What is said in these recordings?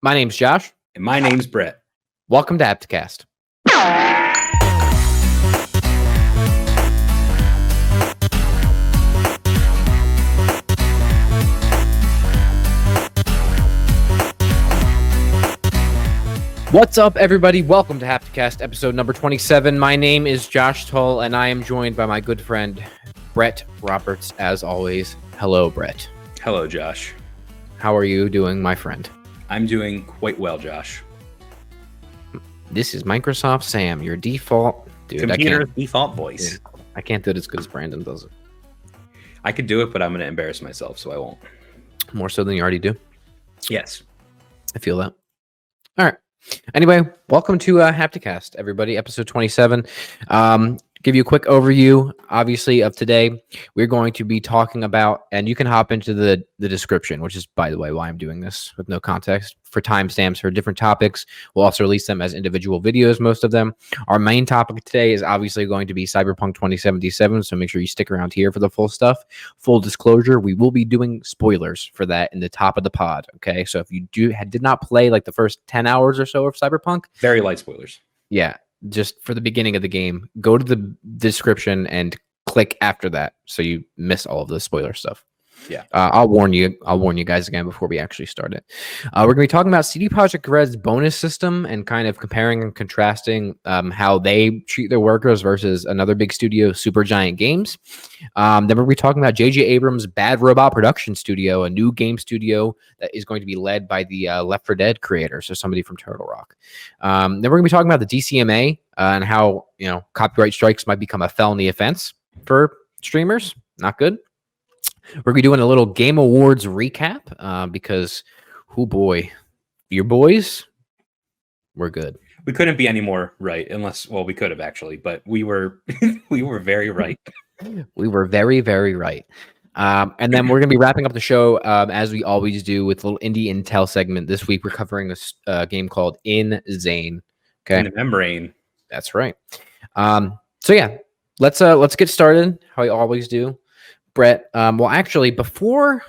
My name's Josh. And my name's Bret. Welcome to Hapticast. What's up, everybody? Welcome to Hapticast, episode number 27. My name is Josh Tull, and I am joined by my good friend, Bret Roberts, as always. Hello, Bret. Hello, Josh. How are you doing, my friend? I'm doing quite well, Josh. This is Microsoft Sam, your default dude. Computer default voice. I can't do it as good as Brandon does it. I could do it, but I'm going to embarrass myself, so I won't. More so than you already do. Yes. I feel that. All right. Anyway, welcome to uh, Hapticast, everybody. Episode 27. Um, give you a quick overview, obviously, of today. We're going to be talking about, and you can hop into the the description, which is, by the way, why I'm doing this with no context for timestamps for different topics. We'll also release them as individual videos, most of them. Our main topic today is obviously going to be Cyberpunk 2077, so make sure you stick around here for the full stuff. Full disclosure, we will be doing spoilers for that in the top of the pod. Okay, so if you do did not play like the first 10 hours or so of Cyberpunk, Very light spoilers. yeah, just for the beginning of the game, go to the description and click after that so you miss all of the spoiler stuff. Yeah. Uh, I'll warn you. I'll warn you guys again before we actually start it. Uh, we're going to be talking about CD Projekt Red's bonus system and kind of comparing and contrasting um, how they treat their workers versus another big studio, Supergiant Games. Um, then we're going to be talking about J.J. Abrams' Bad Robot Production Studio, a new game studio that is going to be led by the uh, Left 4 Dead creator, so somebody from Turtle Rock. Um, then we're going to be talking about the DCMA uh, and how you know copyright strikes might become a felony offense for streamers. Not good. We're gonna be doing a little Game Awards recap uh, because, who boy, your boys, we're good. We couldn't be any more right, unless, well, we could have actually, but we were, we were very right. We were very, very right. Um, and then we're going to be wrapping up the show um, as we always do with a little indie intel segment. This week we're covering a uh, game called In Zane. Okay, In the membrane. that's right. Um, so yeah, let's uh, let's get started. How we always do, Bret. Um, well, actually, before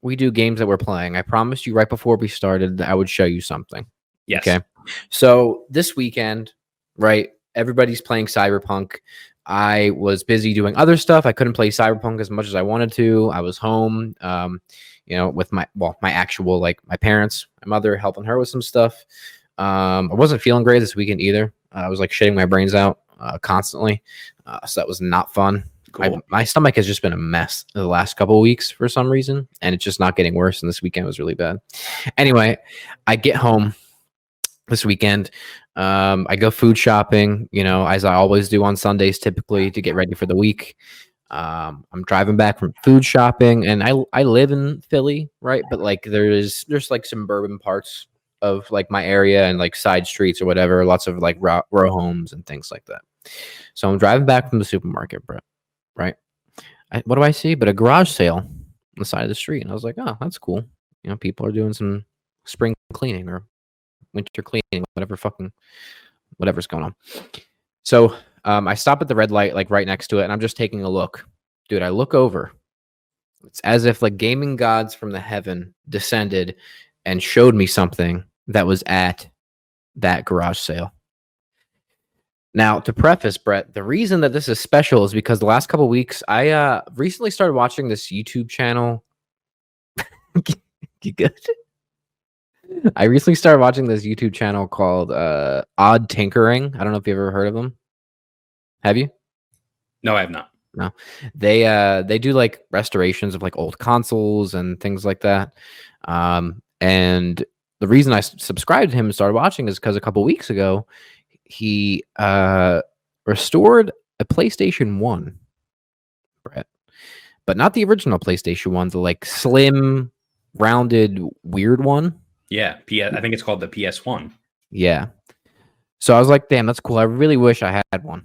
we do games that we're playing, I promised you right before we started that I would show you something. Yes. Okay. So this weekend, right? Everybody's playing Cyberpunk. I was busy doing other stuff. I couldn't play Cyberpunk as much as I wanted to. I was home, um, you know, with my well, my actual like my parents, my mother, helping her with some stuff. Um, I wasn't feeling great this weekend either. I was like shitting my brains out uh, constantly, uh, so that was not fun. My, Cool. my stomach has just been a mess the last couple of weeks for some reason, and it's just not getting worse. And this weekend was really bad. Anyway, I get home this weekend. Um, I go food shopping, you know, as I always do on Sundays, typically to get ready for the week. Um, I'm driving back from food shopping, and I I live in Philly, right? But like there's there's like suburban parts of like my area and like side streets or whatever, lots of like row, row homes and things like that. So I'm driving back from the supermarket, bro. Right? I, what do I see? But a garage sale on the side of the street, and I was like, oh, that's cool. You know, people are doing some spring cleaning or winter cleaning, whatever fucking whatever's going on. So um, I stop at the red light, like right next to it, and I'm just taking a look. Dude, I look over. It's as if like gaming gods from the heaven descended and showed me something that was at that garage sale. Now, to preface, Bret, the reason that this is special is because the last couple weeks I uh recently started watching this YouTube channel. you good? I recently started watching this YouTube channel called uh Odd Tinkering. I don't know if you've ever heard of them. Have you? No, I have not. No, they uh they do like restorations of like old consoles and things like that. Um and the reason I subscribed to him and started watching is because a couple weeks ago he uh restored a PlayStation 1 Bret. But not the original PlayStation 1, the like slim rounded weird one. Yeah. P- I think it's called the PS1. Yeah. So I was like, damn, that's cool. I really wish I had one.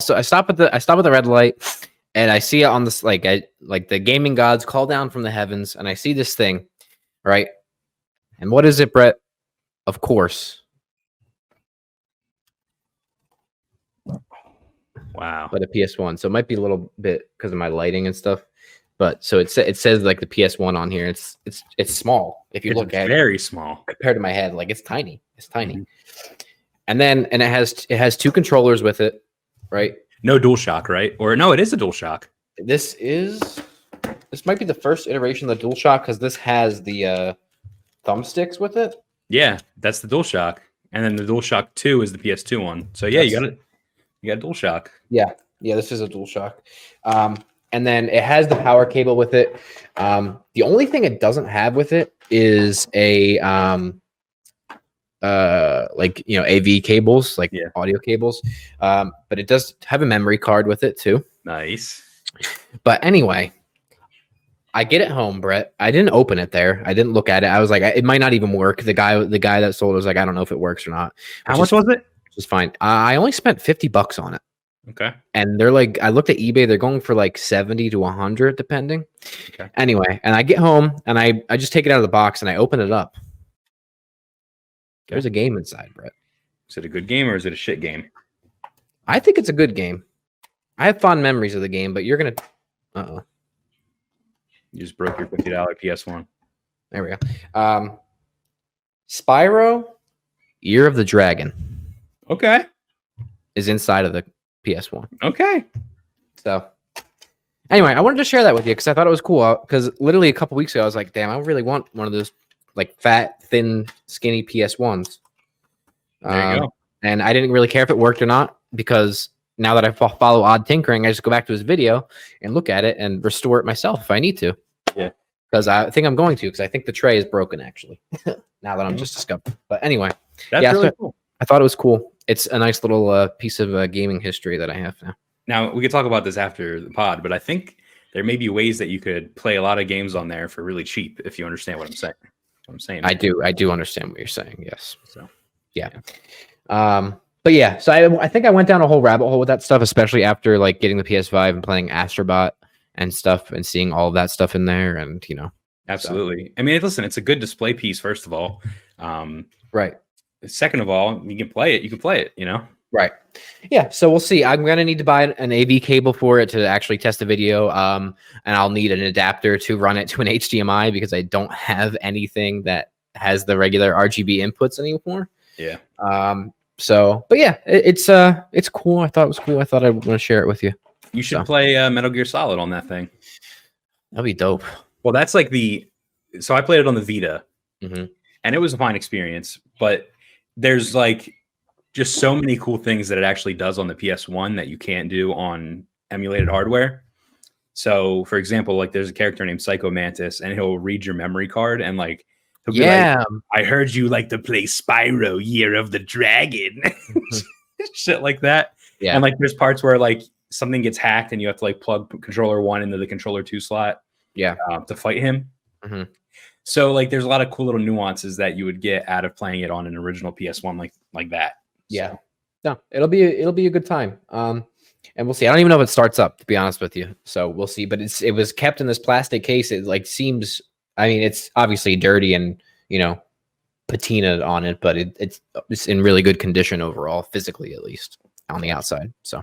So I stop at the I stop at the red light and I see it on this like I like the gaming gods call down from the heavens and I see this thing, right? And what is it, Bret? Of course, Wow. but a PS1. So it might be a little bit because of my lighting and stuff. but so it sa- it says like the PS1 on here. It's it's it's small if you It's look at it very small. compared to my head. Like it's tiny. It's tiny. And then and it has it has two controllers with it, right? No dual shock, right? Or no, it is a dual shock. This is this might be the first iteration of the dual shock because this has the uh thumbsticks with it. Yeah, that's the dual shock. And then the dual shock 2 is the PS2 one. So yeah, you got it. You got dual shock. Yeah, yeah. this is a DualShock. Um, and then it has the power cable with it. Um, the only thing it doesn't have with it is a um, uh, like you know AV cables, like Yeah. audio cables. Um, but it does have a memory card with it too. Nice. But anyway, I get it home, Brett. I didn't open it there. I didn't look at it. I was like, it might not even work. The guy, the guy that sold it was like, I don't know if it works or not. How much is- was it? Is fine. I only spent fifty bucks on it. Okay. and they're like i looked at ebay they're going for like 70 to 100 depending Okay. anyway and i get home and i i just take it out of the box and i open it up there's a game inside bret Is it a good game or is it a shit game? i think it's a good game i have fond memories of the game but you're gonna uh-oh You just broke your fifty dollar PS1. there we go um spyro year of the dragon Okay. is inside of the ps1 Okay. So anyway, I wanted to share that with you because I thought it was cool. Because literally a couple weeks ago, I was like, "Damn, I really want one of those like fat, thin, skinny PS ones." There you Um, go. And I didn't really care if it worked or not because now that I fo- follow Odd Tinkering, I just go back to his video and look at it and restore it myself if I need to. Yeah. Because I think I'm going to because I think the tray is broken actually. now that I'm just discovered. But anyway, That's yeah, really so- cool. I thought it was cool. It's a nice little uh, piece of uh, gaming history that I have now. Now we could talk about this after the pod, but I think there may be ways that you could play a lot of games on there for really cheap if you understand what I'm saying. What I'm saying. I do. I do understand what you're saying. Yes. So Yeah. Um, but yeah, so I, I think I went down a whole rabbit hole with that stuff, especially after like getting the PS5 and playing Astrobot and stuff and seeing all of that stuff in there. And, you know, absolutely. I mean, listen, it's a good display piece. First of all, um, right. Second of all, you can play it. You can play it. You know. Right. Yeah. So we'll see. I'm going to need to buy an AV cable for it to actually test the video. Um, and I'll need an adapter to run it to an HDMI because I don't have anything that has the regular RGB inputs anymore. Yeah. Um, so, but yeah, it, it's, uh, it's cool. I thought it was cool. I thought I'd want to share it with you. You should So. play uh, Metal Gear Solid on that thing. That'd be dope. Well, that's like the. So I played it on the Vita, Mhm. and it was a fine experience. But there's like just so many cool things that it actually does on the PS1 that you can't do on emulated hardware. So, for example, like there's a character named Psycho Mantis, and he'll read your memory card and like. he'll be like, Yeah. I heard you like to play Spyro Year of the Dragon. Shit like that. yeah. And like there's parts where like something gets hacked and you have to like plug controller one into the controller two slot yeah. uh, to fight him. Mhm. So like there's a lot of cool little nuances that you would get out of playing it on an original PS1 like like that. Yeah. No, it'll be a, it'll be a good time. Um, and we'll see. I don't even know if it starts up to be honest with you. So we'll see. But it's it was kept in this plastic case. It like seems. I mean, it's obviously dirty and you know, patina on it, but it, it's it's in really good condition overall, physically at least on the outside. So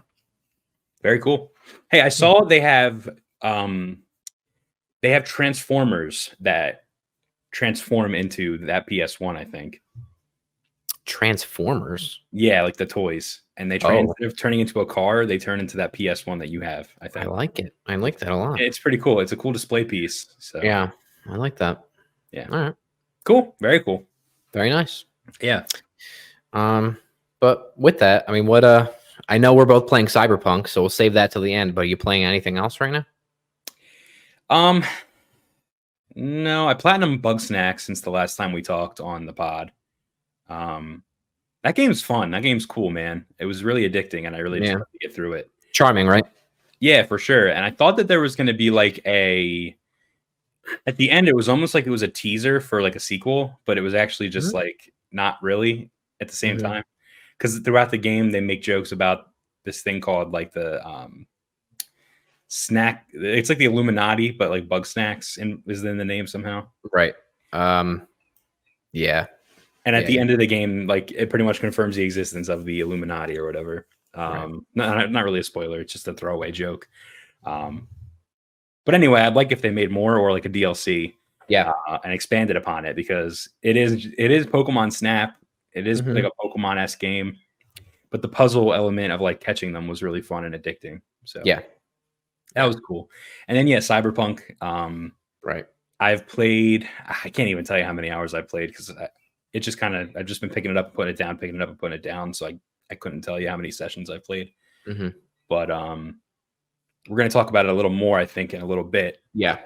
Very cool. Hey, I saw they have um they have transformers that transform into that PS1, I think. Transformers. Yeah, like the toys. And they try Oh. instead of turning into a car, they turn into that PS1 that you have, I think I like it. I like that a lot. It's pretty cool. It's a cool display piece. So Yeah, I like that. Yeah. All right. cool. Very cool. Very nice. Yeah. Um, but with that, I mean, what uh, I know we're both playing Cyberpunk, so we'll save that till the end. But are you playing anything else right now? Um, no, I platinum Bugsnax since the last time we talked on the pod. Um, that game's fun. That game's cool, man. It was really addicting, and I really just Yeah. wanted to get through it. Charming, right? Yeah, for sure. And I thought that there was going to be like a. At the end, it was almost like it was a teaser for like a sequel, but it was actually just like not really at the same Mhm. time. Because throughout the game, they make jokes about this thing called like the um, snack. It's like the Illuminati, but like Bugsnax in, is in the name somehow. Right. Um, yeah. And at Yeah, the yeah. end of the game, like it pretty much confirms the existence of the Illuminati or whatever. Right. Um, not, not really a spoiler; it's just a throwaway joke. Um, But anyway, I'd like if they made more or like a DLC Yeah. uh, and expanded upon it because it is it is Pokemon Snap. It is Mhm. like a Pokemon s game, but the puzzle element of like catching them was really fun and addicting. So Yeah. That was cool. And then yeah, Cyberpunk. Um, Right. I've played. I can't even tell you how many hours I played because it just kind of I've just been picking it up, and putting it down, picking it up, and putting it down. So I I couldn't tell you how many sessions I played. Mhm. But um, we're gonna talk about it a little more, I think, in a little bit. Yeah.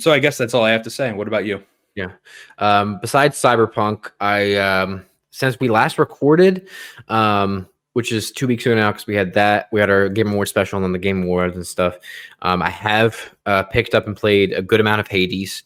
So I guess that's all I have to say. What about you? Yeah. Um, besides Cyberpunk, I um, since we last recorded, um, which is two weeks ago now, because we had that, we had our Game Awards special and then the Game Awards and stuff. Um, I have uh, picked up and played a good amount of Hades.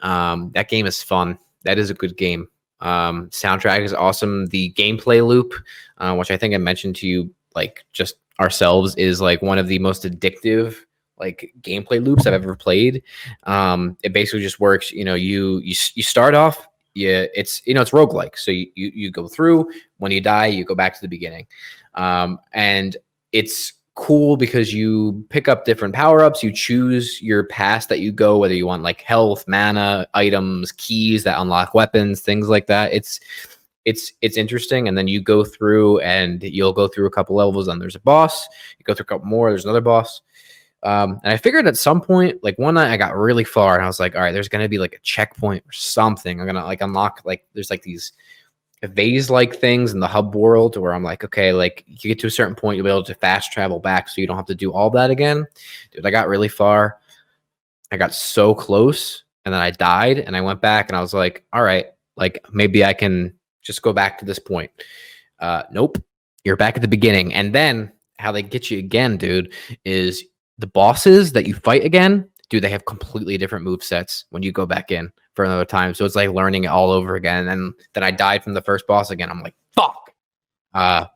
Um, that game is fun. That is a good game. Um, soundtrack is awesome. The gameplay loop, uh, which I think I mentioned to you, like just ourselves, is like one of the most addictive like gameplay loops I've ever played. Um, it basically just works. You know, you you you start off. Yeah, it's you know it's roguelike. So you, you you go through. When you die, you go back to the beginning, um, and it's cool because you pick up different power ups. You choose your path that you go, whether you want like health, mana, items, keys that unlock weapons, things like that. It's it's it's interesting, and then you go through and you'll go through a couple levels. And there's a boss. You go through a couple more. There's another boss. Um, and I figured at some point, like one night I got really far and I was like, all right, there's gonna be like a checkpoint or something. I'm gonna like unlock like there's like these vase like things in the hub world where I'm like, okay, like you get to a certain point, you'll be able to fast travel back so you don't have to do all that again. Dude, I got really far. I got so close and then I died and I went back and I was like, all right, like maybe I can just go back to this point. Uh nope. You're back at the beginning. And then how they get you again, dude, is the bosses that you fight again, do they have completely different move sets when you go back in for another time. So it's like learning it all over again. And then I died from the first boss again. I'm like, fuck. Uh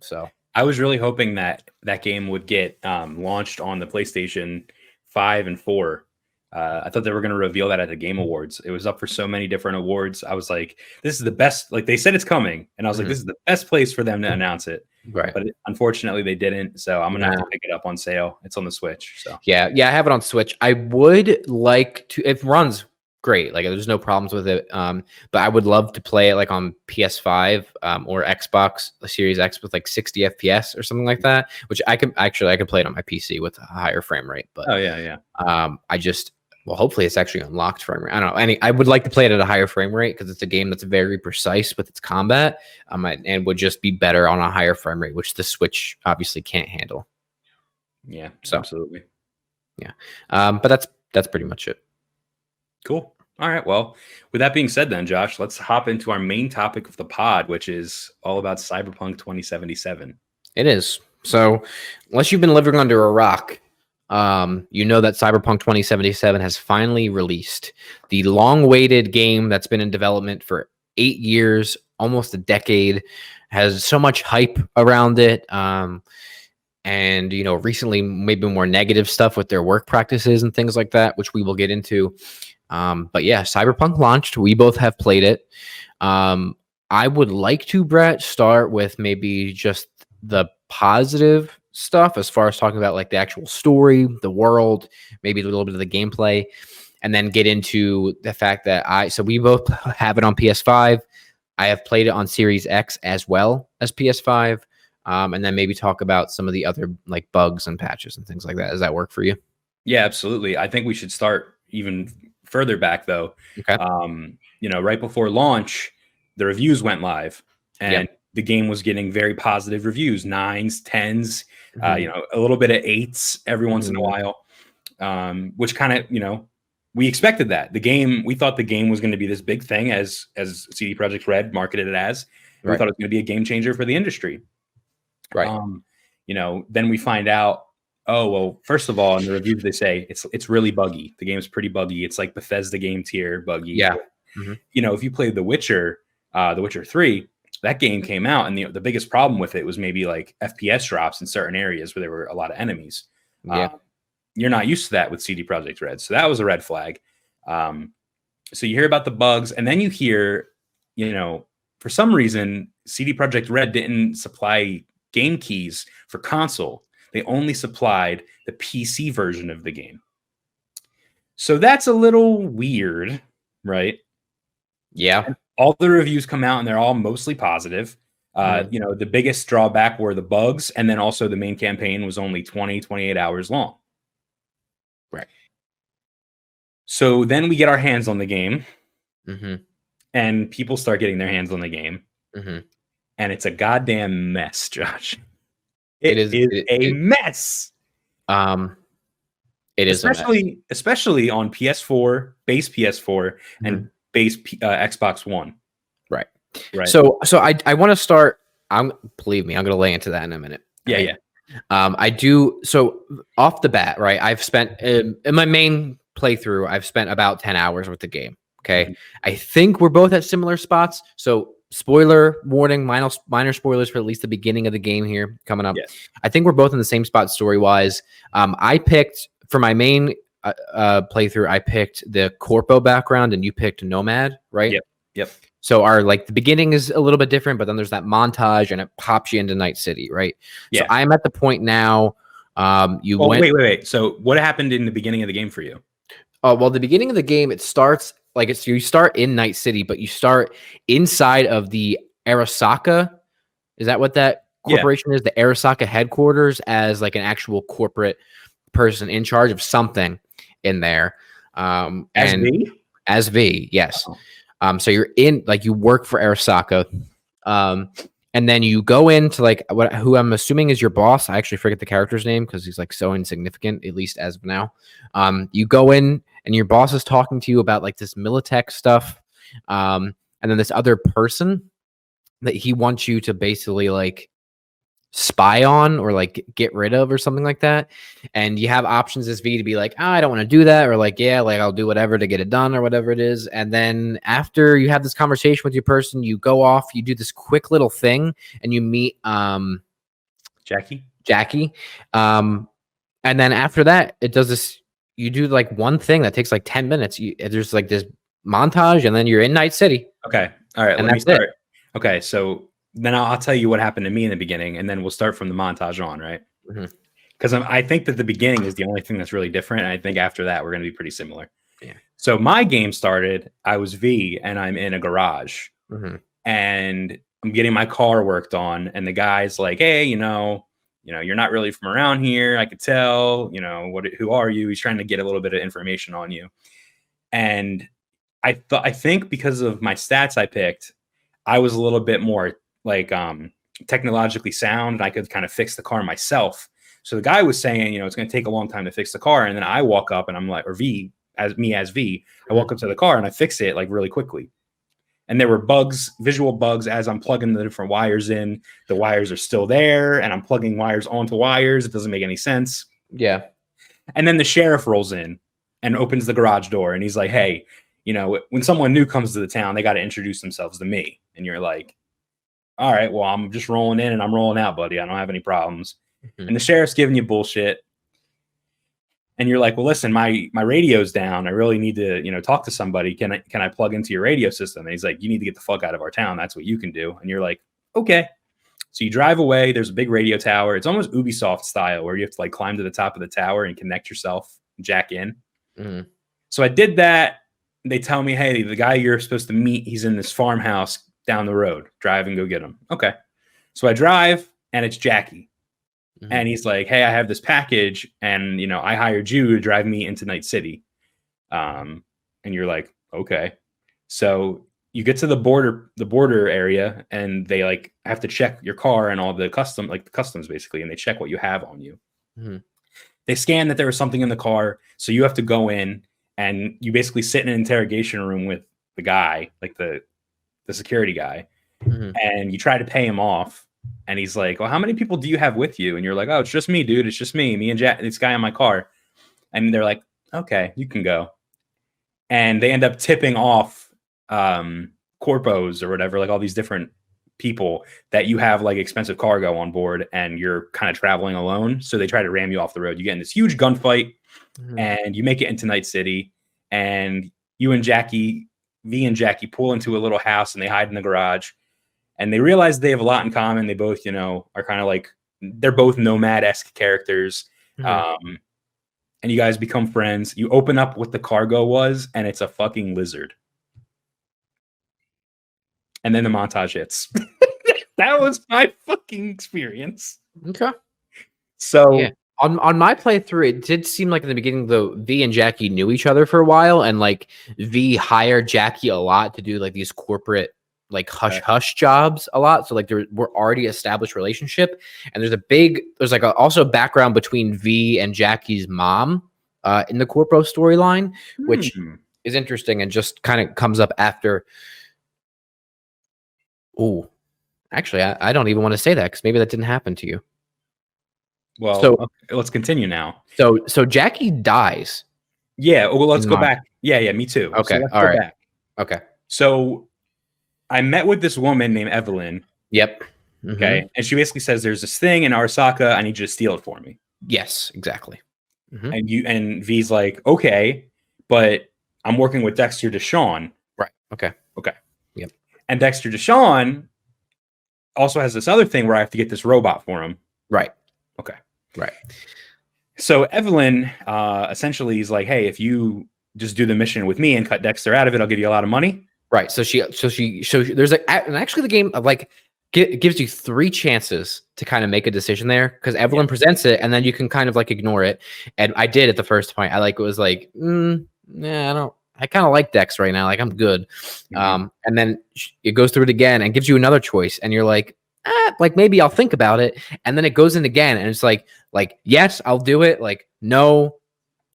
so I was really hoping that that game would get um, launched on the PlayStation Five and Four. Uh, I thought they were going to reveal that at the Game Awards. It was up for so many different awards. I was like, "This is the best." Like they said, it's coming, and I was Mhm. like, "This is the best place for them to announce it." right. But unfortunately, they didn't. So I'm gonna have to pick it up on sale. It's on the Switch. So Yeah, yeah, I have it on Switch. I would like to it runs great. Like there's no problems with it. Um, but I would love to play it like on PS5 um, or Xbox Series X with like 60 FPS or something like that. Which I could actually I could play it on my PC with a higher frame rate. But oh yeah, yeah. um, I just well, hopefully it's actually unlocked frame rate. I don't know. Any, I would like to play it at a higher frame rate because it's a game that's very precise with its combat, um, and and would just be better on a higher frame rate, which the Switch obviously can't handle. Yeah, So- absolutely. Yeah, um, but that's that's pretty much it. Cool. All right. Well, with that being said, then, Josh, let's hop into our main topic of the pod, which is all about Cyberpunk 2077. It is. So, unless you've been living under a rock, um, you know that Cyberpunk 2077 has finally released the long awaited game that's been in development for eight years, almost a decade, has so much hype around it. Um, and, you know, recently, maybe more negative stuff with their work practices and things like that, which we will get into. Um, but yeah, Cyberpunk launched. We both have played it. Um, I would like to, Brett, start with maybe just the positive stuff as far as talking about like the actual story, the world, maybe a little bit of the gameplay, and then get into the fact that I so we both have it on PS5. I have played it on Series X as well as PS5. Um, and then maybe talk about some of the other like bugs and patches and things like that. Does that work for you? Yeah, absolutely. I think we should start even further back, though. Okay. Um, you know, right before launch, the reviews went live, and Yeah. the game was getting very positive reviews, nines, tens, uh, Mhm. you know, a little bit of eights every once in a Mhm. while, um, which kind of, you know, we expected that the game. We thought the game was going to be this big thing, as as CD Projekt Red marketed it as. We thought it was going to be a game changer for the industry. right. Um, you know, then we find out, oh well, first of all, in the reviews they say it's it's really buggy. The game's pretty buggy. It's like Bethesda game tier buggy. Yeah. Mhm. You know, if you played The Witcher, uh, The Witcher Three, that game came out, and the the biggest problem with it was maybe like FPS drops in certain areas where there were a lot of enemies. yeah. Um, you're not used to that with CD Projekt Red, so that was a red flag. Um, so you hear about the bugs, and then you hear, you know, for some reason, CD Projekt Red didn't supply game keys for console. They only supplied the PC version of the game. So that's a little weird, right? Yeah. All the reviews come out and they're all mostly positive. Uh, Mhm. You know, the biggest drawback were the bugs, and then also the main campaign was only 20, 28 hours long. Right. So then we get our hands on the game, hmm and people start getting their hands on the game, hmm and it's a goddamn mess, Josh. It it is- is, it- a it- mess. Um, it is especially especially on PS4, base PS4, and base P, uh, Xbox One. Right. Right. So, so I I want to start. I'm believe me, I'm going to lay into that in a minute. yeah, right? yeah. Um, I do so off the bat, right? I've spent in, in my main playthrough, I've spent about 10 hours with the game. Okay. Mhm. I think we're both at similar spots. So, spoiler warning, minor, minor spoilers for at least the beginning of the game here coming up. Yes. I think we're both in the same spot story wise. Um, I picked for my main uh, uh, playthrough, I picked the Corpo background and you picked Nomad, right? Yep, yep. So our like the beginning is a little bit different, but then there's that montage and it pops you into Night City, right? Yeah. So I'm at the point now. Um, you Oh, went. wait, wait, wait. So what happened in the beginning of the game for you? Oh well, the beginning of the game it starts like it's you start in Night City, but you start inside of the Arasaka. Is that what that Yeah. corporation is? The Arasaka headquarters as like an actual corporate person in charge of something in there. Um, As and me? as V, yes. Oh. Um, so you're in like you work for Arasaka, um, and then you go into like what who I'm assuming is your boss. I actually forget the character's name because he's like so insignificant, at least as of now. Um, you go in and your boss is talking to you about like this Militech stuff, um, and then this other person that he wants you to basically like spy on or like get rid of or something like that and you have options as v to be like oh, i don't want to do that or like yeah like i'll do whatever to get it done or whatever it is and then after you have this conversation with your person you go off you do this quick little thing and you meet um Jackie? jackie um and then after that it does this you do like one thing that takes like 10 minutes you, there's like this montage and then you're in night city Okay. All right. And let me that's it. Okay. So then I'll, I'll tell you what happened to me in the beginning, and then we'll start from the montage on, right? Because I think that the beginning is the only thing that's really different. And I think after that, we're going to be pretty similar. Yeah. So my game started, I was V, and I'm in a garage. Mhm. and I'm getting my car worked on, and the guy's like, "Hey, you know, you know, you're not really from around here. I could tell. You know, what? Who are you?" He's trying to get a little bit of information on you, and I thought I think because of my stats I picked, I was a little bit more like um technologically sound, and I could kind of fix the car myself. So the guy was saying, you know, it's going to take a long time to fix the car, and then I walk up and I'm like, or V as me as V, I walk up to the car and I fix it like really quickly and there were bugs, visual bugs as I'm plugging the different wires in. The wires are still there, and I'm plugging wires onto wires. It doesn't make any sense. yeah And then the sheriff rolls in and opens the garage door, and he's like, "Hey, you know, when someone new comes to the town, they got to introduce themselves to me." And you're like, "All right, well, I'm just rolling in and I'm rolling out, buddy. I don't have any problems." Mhm. And the sheriff's giving you bullshit. And you're like, well, listen, my my radio's down. I really need to, you know, talk to somebody. Can I can I plug into your radio system? And he's like, you need to get the fuck out of our town. That's what you can do. And you're like, okay. So you drive away. There's a big radio tower. It's almost Ubisoft style, where you have to like climb to the top of the tower and connect yourself, jack in. Mhm. So I did that. They tell me, hey, the guy you're supposed to meet, he's in this farmhouse down the road. Drive and go get him. Okay. So I drive, and it's Jackie Mhm. and he's like, "Hey, I have this package, and you know, I hired you to drive me into Night City." Um, and you're like, "Okay." So you get to the border, the border area, and they like have to check your car and all the custom, like the customs basically, and they check what you have on you. Mhm. They scan that there was something in the car, so you have to go in and you basically sit in an interrogation room with the guy, like the the security guy, Mhm. and you try to pay him off and he's like well how many people do you have with you? And you're like oh it's just me dude. It's just me. Me and jack this guy in my car. And they're like okay you can go. And they end up tipping off um corpos or whatever like all these different people that you have like expensive cargo on board and you're kind of traveling alone. So they try to ram you off the road. You get in this huge gunfight Mhm. and you make it into Night City, and you and Jackie, V and Jackie, pull into a little house and they hide in the garage, and they realize they have a lot in common. They both, you know, are kind of like they're both nomad esque characters. Mhm. Um, and you guys become friends. You open up what the cargo was, and it's a fucking lizard. And then the montage hits. that was my fucking experience. Okay. So Yeah. On on my playthrough, it did seem like in the beginning though V and Jackie knew each other for a while, and like V hired Jackie a lot to do like these corporate like hush hush jobs a lot. So like there were already established relationship, and there's a big there's like a, also background between V and Jackie's mom uh, in the Corpo storyline, which hmm, is interesting and just kind of comes up after. Oh, actually, I, I don't even want to say that because maybe that didn't happen to you. Well, so- okay, let's continue now. So so Jackie dies. Yeah, well, let's go back. Yeah, yeah, me too. So Okay, let's all right. back. Okay. So I met with this woman named Evelyn. Yep. Mhm. Okay. And she basically says there's this thing in Arasaka. I need you to steal it for me. Yes, exactly. Mhm. And you and V's like, okay, but I'm working with Dexter Deshawn. Right. Okay. Okay. Yep. And Dexter Deshawn also has this other thing where I have to get this robot for him. Right. Right. So Evelyn uh essentially is like, hey, if you just do the mission with me and cut Dexter out of it, I'll give you a lot of money. Right. So she. So she. So she- there's a and actually the game like gives you three chances to kind of make a decision there because Evelyn presents it and then you can kind of like ignore it. And I did at the first point. I like it was like, mm, yeah, I don't. I kind of like Dex right now. Like I'm good. Um, and then it goes through it again and gives you another choice, and you're like, ah, like maybe I'll think about it. And then it goes in again, and it's like, like yes, I'll do it. Like no,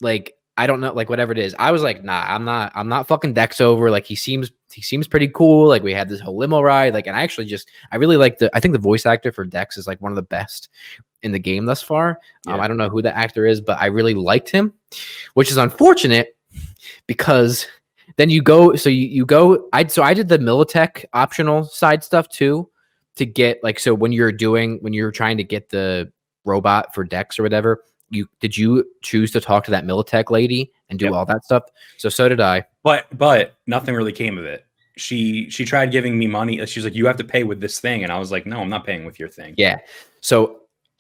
like I don't know, like whatever it is. I was like, nah, I'm not, I'm not fucking Dex over. Like he seems, he seems pretty cool. Like we had this whole limo ride. Like, and I actually just, I really like the, I think the voice actor for Dex is like one of the best in the game thus far. Um, I don't know who the actor is, but I really liked him, which is unfortunate because then you go so you, you go i so i did the militech optional side stuff too to get like so when you're doing when you're trying to get the robot for dex or whatever you did you choose to talk to that militech lady and do Yep. all that stuff so so did i But but nothing really came of it. She she tried giving me money. She's like, you have to pay with this thing, and I was like, no, I'm not paying with your thing. Yeah. So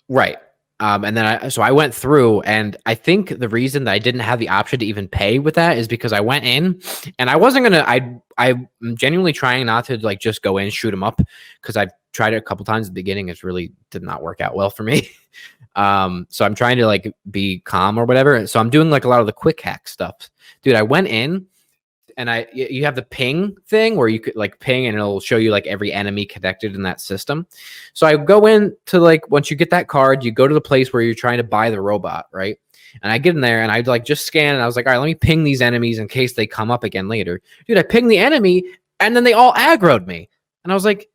right. Um, and then I so I went through and I think the reason that I didn't have the option to even pay with that is because I went in and I wasn't gonna I I'm genuinely trying not to like just go in shoot them up because I've tried it a couple times at the beginning. It's really did not work out well for me. um, so I'm trying to like be calm or whatever. So I'm doing like a lot of the quick hack stuff. Dude, I went in and I you have the ping thing where you could like ping and it'll show you like every enemy connected in that system. So I go in to like once you get that card, you go to the place where you're trying to buy the robot, right? And I get in there and I like just scan and I was like, all right, let me ping these enemies in case they come up again later. Dude, I ping the enemy and then they all aggroed me. And I was like,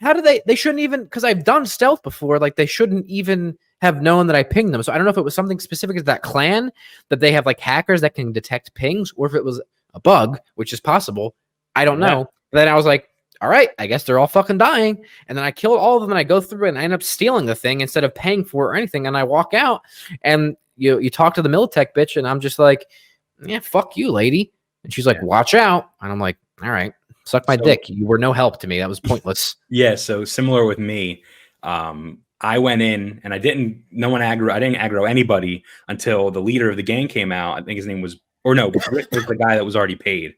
how do they they shouldn't even because I've done stealth before, like they shouldn't even have known that I pinged them. So I don't know if it was something specific to that clan that they have like hackers that can detect pings, or if it was a bug, which is possible. I don't Yeah. know. Then I was like, all right, I guess they're all fucking dying. And then I kill all of them and I go through and I end up stealing the thing instead of paying for it or anything. And I walk out and you you talk to the Militech bitch, and I'm just like, yeah, fuck you, lady. And she's like, Yeah. watch out. And I'm like, all right, suck my So- dick. You were no help to me. That was pointless. Yeah, so similar with me. Um, I went in and I didn't. No one aggro. I didn't aggro anybody until the leader of the gang came out. I think his name was, or no, Brick was the guy that was already paid.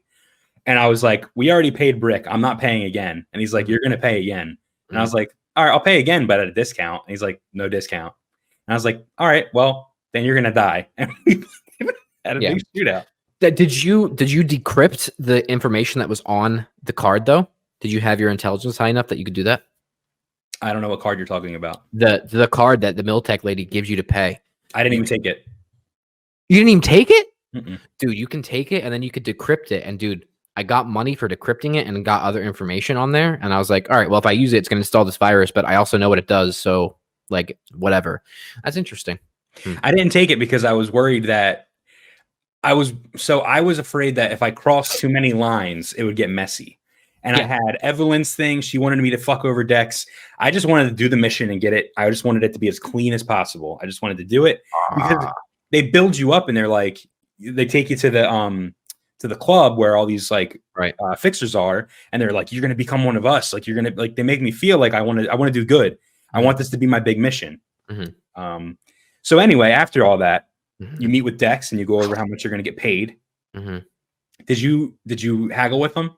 And I was like, "We already paid Brick. I'm not paying again." And he's like, "You're gonna pay again." And I was like, "All right, I'll pay again, but at a discount." And he's like, "No discount." And I was like, "All right, well, then you're gonna die." And we had a Yeah. big shootout. Th- Did you did you decrypt the information that was on the card though? Did you have your intelligence high enough that you could do that? I don't know what card you're talking about. The the card that the Militech lady gives you to pay. I didn't even take it. You didn't even take it? Mm-mm. Dude, you can take it and then you could decrypt it. And dude, I got money for decrypting it and got other information on there. And I was like, all right, well, if I use it, it's gonna install this virus, but I also know what it does. So like whatever. That's interesting. Hmm. I didn't take it because I was worried that I was so I was afraid that if I crossed too many lines, it would get messy. And I had Evelyn's thing. She wanted me to fuck over Dex. I just wanted to do the mission and get it. I just wanted it to be as clean as possible. I just wanted to do it because Ah, they build you up and they're like, they take you to the um to the club where all these like Right. uh, fixers are, and they're like, you're gonna become one of us. Like you're gonna like they make me feel like I want to I want to do good. I want this to be my big mission. Mhm. Um, so anyway, after all that, You meet with Dex and you go over how much you're going to get paid. Mhm. Did you did you haggle with him,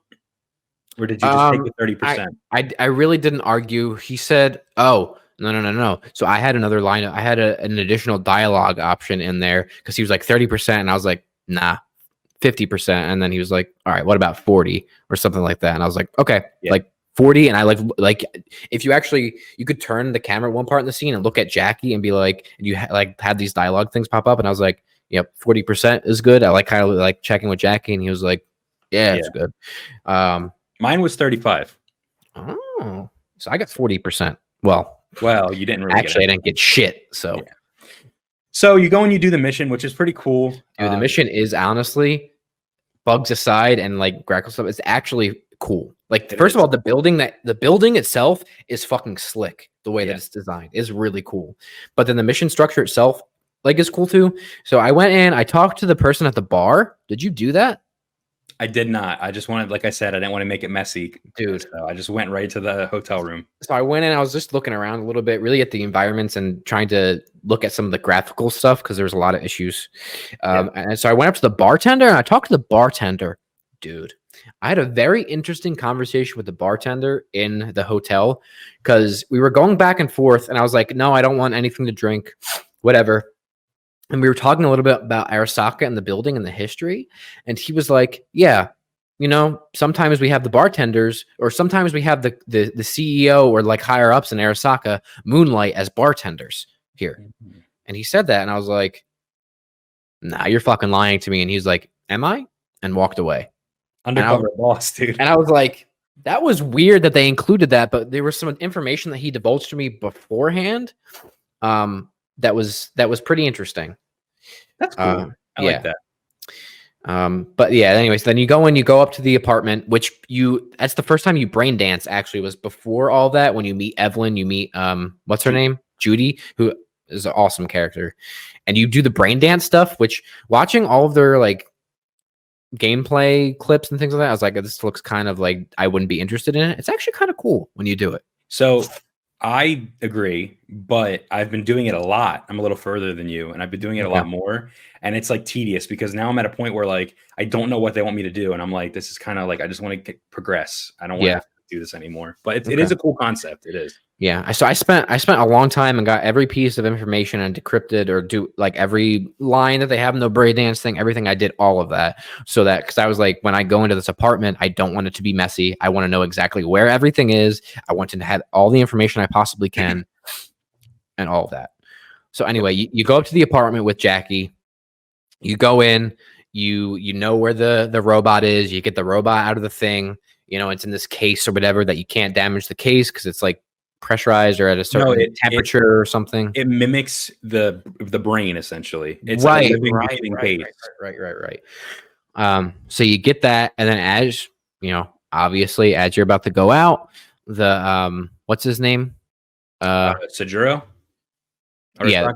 or did you just Um, take the thirty percent? I I really didn't argue. He said, "Oh, no, no, no, no." So I had another line. I had a, an additional dialogue option in there because he was like thirty percent, and I was like, "Nah, fifty percent." And then he was like, "All right, what about 40 or something like that?" And I was like, "Okay, Yeah. like." 40 and I like like if you actually you could turn the camera one part in the scene and look at Jackie and be like and you ha- like had these dialogue things pop up and I was like yep 40% is good I like kind of like checking with Jackie and he was like yeah, it's good um Mine was thirty five. Oh, so I got forty percent. Well, Well, you didn't really get actually, I didn't get shit. So, Yeah. So you go and you do the mission, which is pretty cool. dude, the Uh, mission is honestly, bugs aside and like Grackle stuff, it's actually cool. Like, It first of all, the building that the building itself is fucking slick. The way Yeah. that it's designed is really cool. But then the mission structure itself, like, is cool too. So I went in, I talked to the person at the bar. Did you do that, I did not. I just wanted, like I said, I didn't want to make it messy. dude? So I just went right to the hotel room. so I went in, I was just looking around a little bit, really at the environments and trying to look at some of the graphical stuff because there was a lot of issues. Um, And so I went up to the bartender and I talked to the bartender. Dude, I had a very interesting conversation with the bartender in the hotel because we were going back and forth, and I was like, no, I don't want anything to drink, whatever. And we were talking a little bit about Arasaka and the building and the history. And he was like, yeah, you know, sometimes we have the bartenders, or sometimes we have the the, the CEO or like higher ups in Arasaka moonlight as bartenders here. Mm-hmm. And he said that, and I was like, nah, you're fucking lying to me. And he's like, am I? And walked away. Undercover boss, dude. And I was like, that was weird that they included that, but there was some information that he divulged to me beforehand. Um, that was that was pretty interesting. That's cool. uh, I yeah. like that. Um, but yeah, anyways, then you go in, you go up to the apartment, which you that's the first time you brain dance actually was before all that. When you meet Evelyn, you meet um what's her name? Judy, who is an awesome character. And you do the brain dance stuff, which watching all of their like gameplay clips and things like that, I was like, this looks kind of like I wouldn't be interested in it. It's actually kind of cool when you do it. So I agree, but I've been doing it a lot. I'm a little further than you, and I've been doing it a Okay. lot more. And it's like tedious because now I'm at a point where like I don't know what they want me to do, and I'm like, this is kind of like I just want to progress. I don't want Yeah. to do this anymore. But it, it Okay. is a cool concept. It is. Yeah, so I spent I spent a long time and got every piece of information and decrypted or do like every line that they have in the brain dance thing, everything. I did all of that so that because I was like, when I go into this apartment, I don't want it to be messy. I want to know exactly where everything is. I want to have all the information I possibly can, and all of that. So anyway, you, you go up to the apartment with Jackie. You go in. You you know where the the robot is. You get the robot out of the thing. You know it's in this case or whatever that you can't damage the case because it's like pressurized or at a certain it- it- temperature or something. It mimics the the brain essentially. It's right, living, right, right, right, right, right. Um, so you get that, and then as you know, obviously, as you're about to go out, the um, what's his name? Uh, Uh, Sajuro. yeah.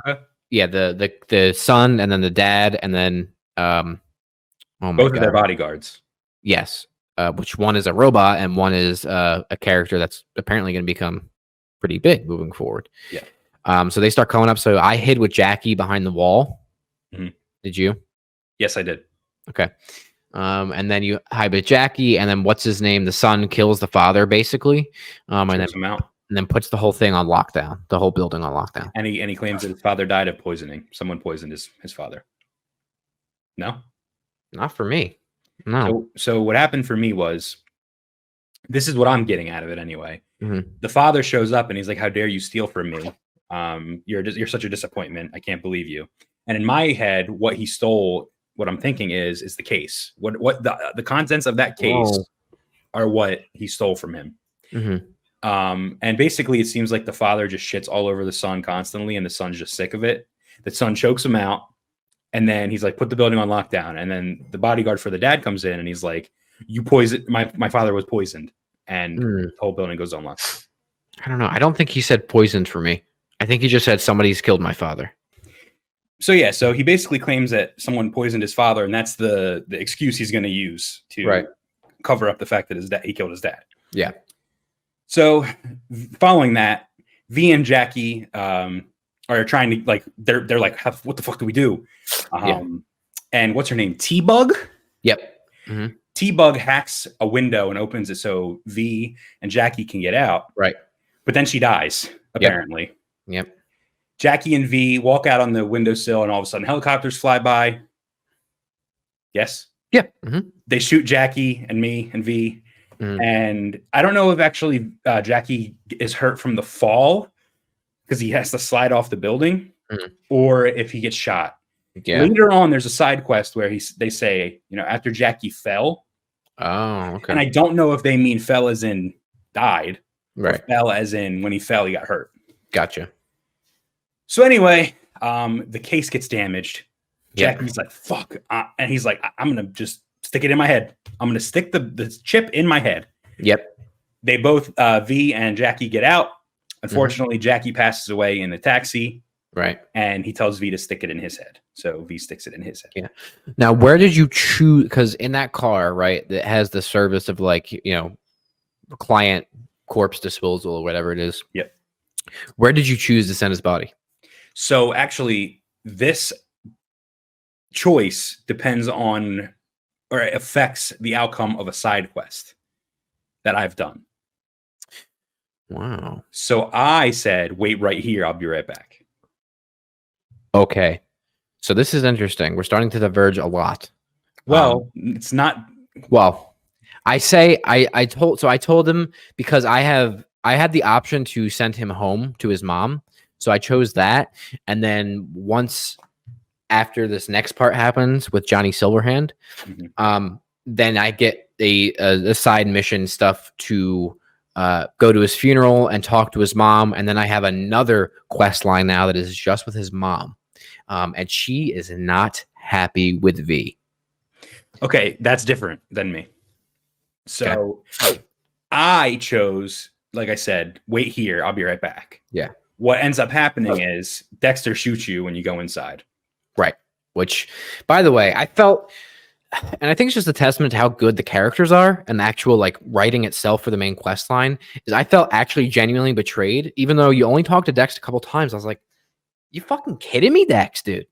Yeah, the the the son, and then the dad, and then um, oh Both god, of their bodyguards. yes. Uh, which one is a robot and one is uh, a character that's apparently going to become pretty big moving forward. Yeah. Um, so they start coming up. So I hid with Jackie behind the wall. Mhm. Did you? Yes, I did. Okay. Um, and then you hide with Jackie, and then what's his name? The son kills the father, basically, um, and then him out. and then puts the whole thing on lockdown, the whole building on lockdown. And he and he claims that his father died of poisoning. Someone poisoned his his father. No. Not for me. No. So, so what happened for me was this is what I'm getting out of it anyway. Mhm. The father shows up and he's like, "How dare you steal from me? Um, you're dis- you're such a disappointment. I can't believe you." And in my head, what he stole, what I'm thinking is, is the case. What what the the contents of that case Whoa. are what he stole from him. Mhm. Um, and basically, it seems like the father just shits all over the son constantly, and the son's just sick of it. The son chokes him out, and then he's like, "Put the building on lockdown." And then the bodyguard for the dad comes in, and he's like, "You poison my my father was poisoned," and Mm. the whole building goes on lockdown. I don't know. I don't think he said poisoned for me. I think he just said somebody's killed my father. So yeah, so he basically claims that someone poisoned his father, and that's the the excuse he's going to use to Right. cover up the fact that his dad he killed his dad. Yeah. So, following that, V and Jackie um, are trying to like they're they're like, what the fuck do we do? Um, Yeah. And what's her name? T Bug. Yep. T Bug hacks a window and opens it so V and Jackie can get out. Right. But then she dies, apparently. Yep. Jackie and V walk out on the windowsill, and all of a sudden, helicopters fly by. Yes. Yeah. mhm. They shoot Jackie and me and V. Mhm. And I don't know if actually uh, Jackie is hurt from the fall because he has to slide off the building Mhm. or if he gets shot. Yeah. Later on, there's a side quest where he's, they say, you know, after Jackie fell, Oh, okay. and I don't know if they mean fell as in died, right. fell as in when he fell, he got hurt. Gotcha. So anyway, um, the case gets damaged. Yeah. Jackie's like, "Fuck," uh, and he's like, "I'm gonna just stick it in my head. I'm gonna stick the, the chip in my head." Yep. They both, uh, V and Jackie, get out. Mm-hmm. Unfortunately, Jackie passes away in the taxi, Right. and he tells V to stick it in his head. So V sticks it in his head. Yeah. Now, where did you choose? Because in that car, right, that has the service of like you know, client corpse disposal or whatever it is. Yep. Where did you choose to send his body? So actually, this choice depends on or affects the outcome of a side quest that I've done. Wow. So I said, wait right here. I'll be right back. Okay. So this is interesting. We're starting to diverge a lot. Well, it's not. Well, I say I I told so I told him because I have I had the option to send him home to his mom. So I chose that and then once after this next part happens with Johnny Silverhand, Mhm. um then I get a, a, a side mission stuff to uh, go to his funeral and talk to his mom, and then I have another quest line now that is just with his mom, um, and she is not happy with V. Okay, that's different than me. So I chose, like I said, wait here. I'll be right back. Yeah. What ends up happening is Dexter shoots you when you go inside. Right. Which by the way i felt and i think it's just a testament to how good the characters are and the actual like writing itself for the main quest line is i felt actually genuinely betrayed even though you only talked to dex a couple times i was like you fucking kidding me dex dude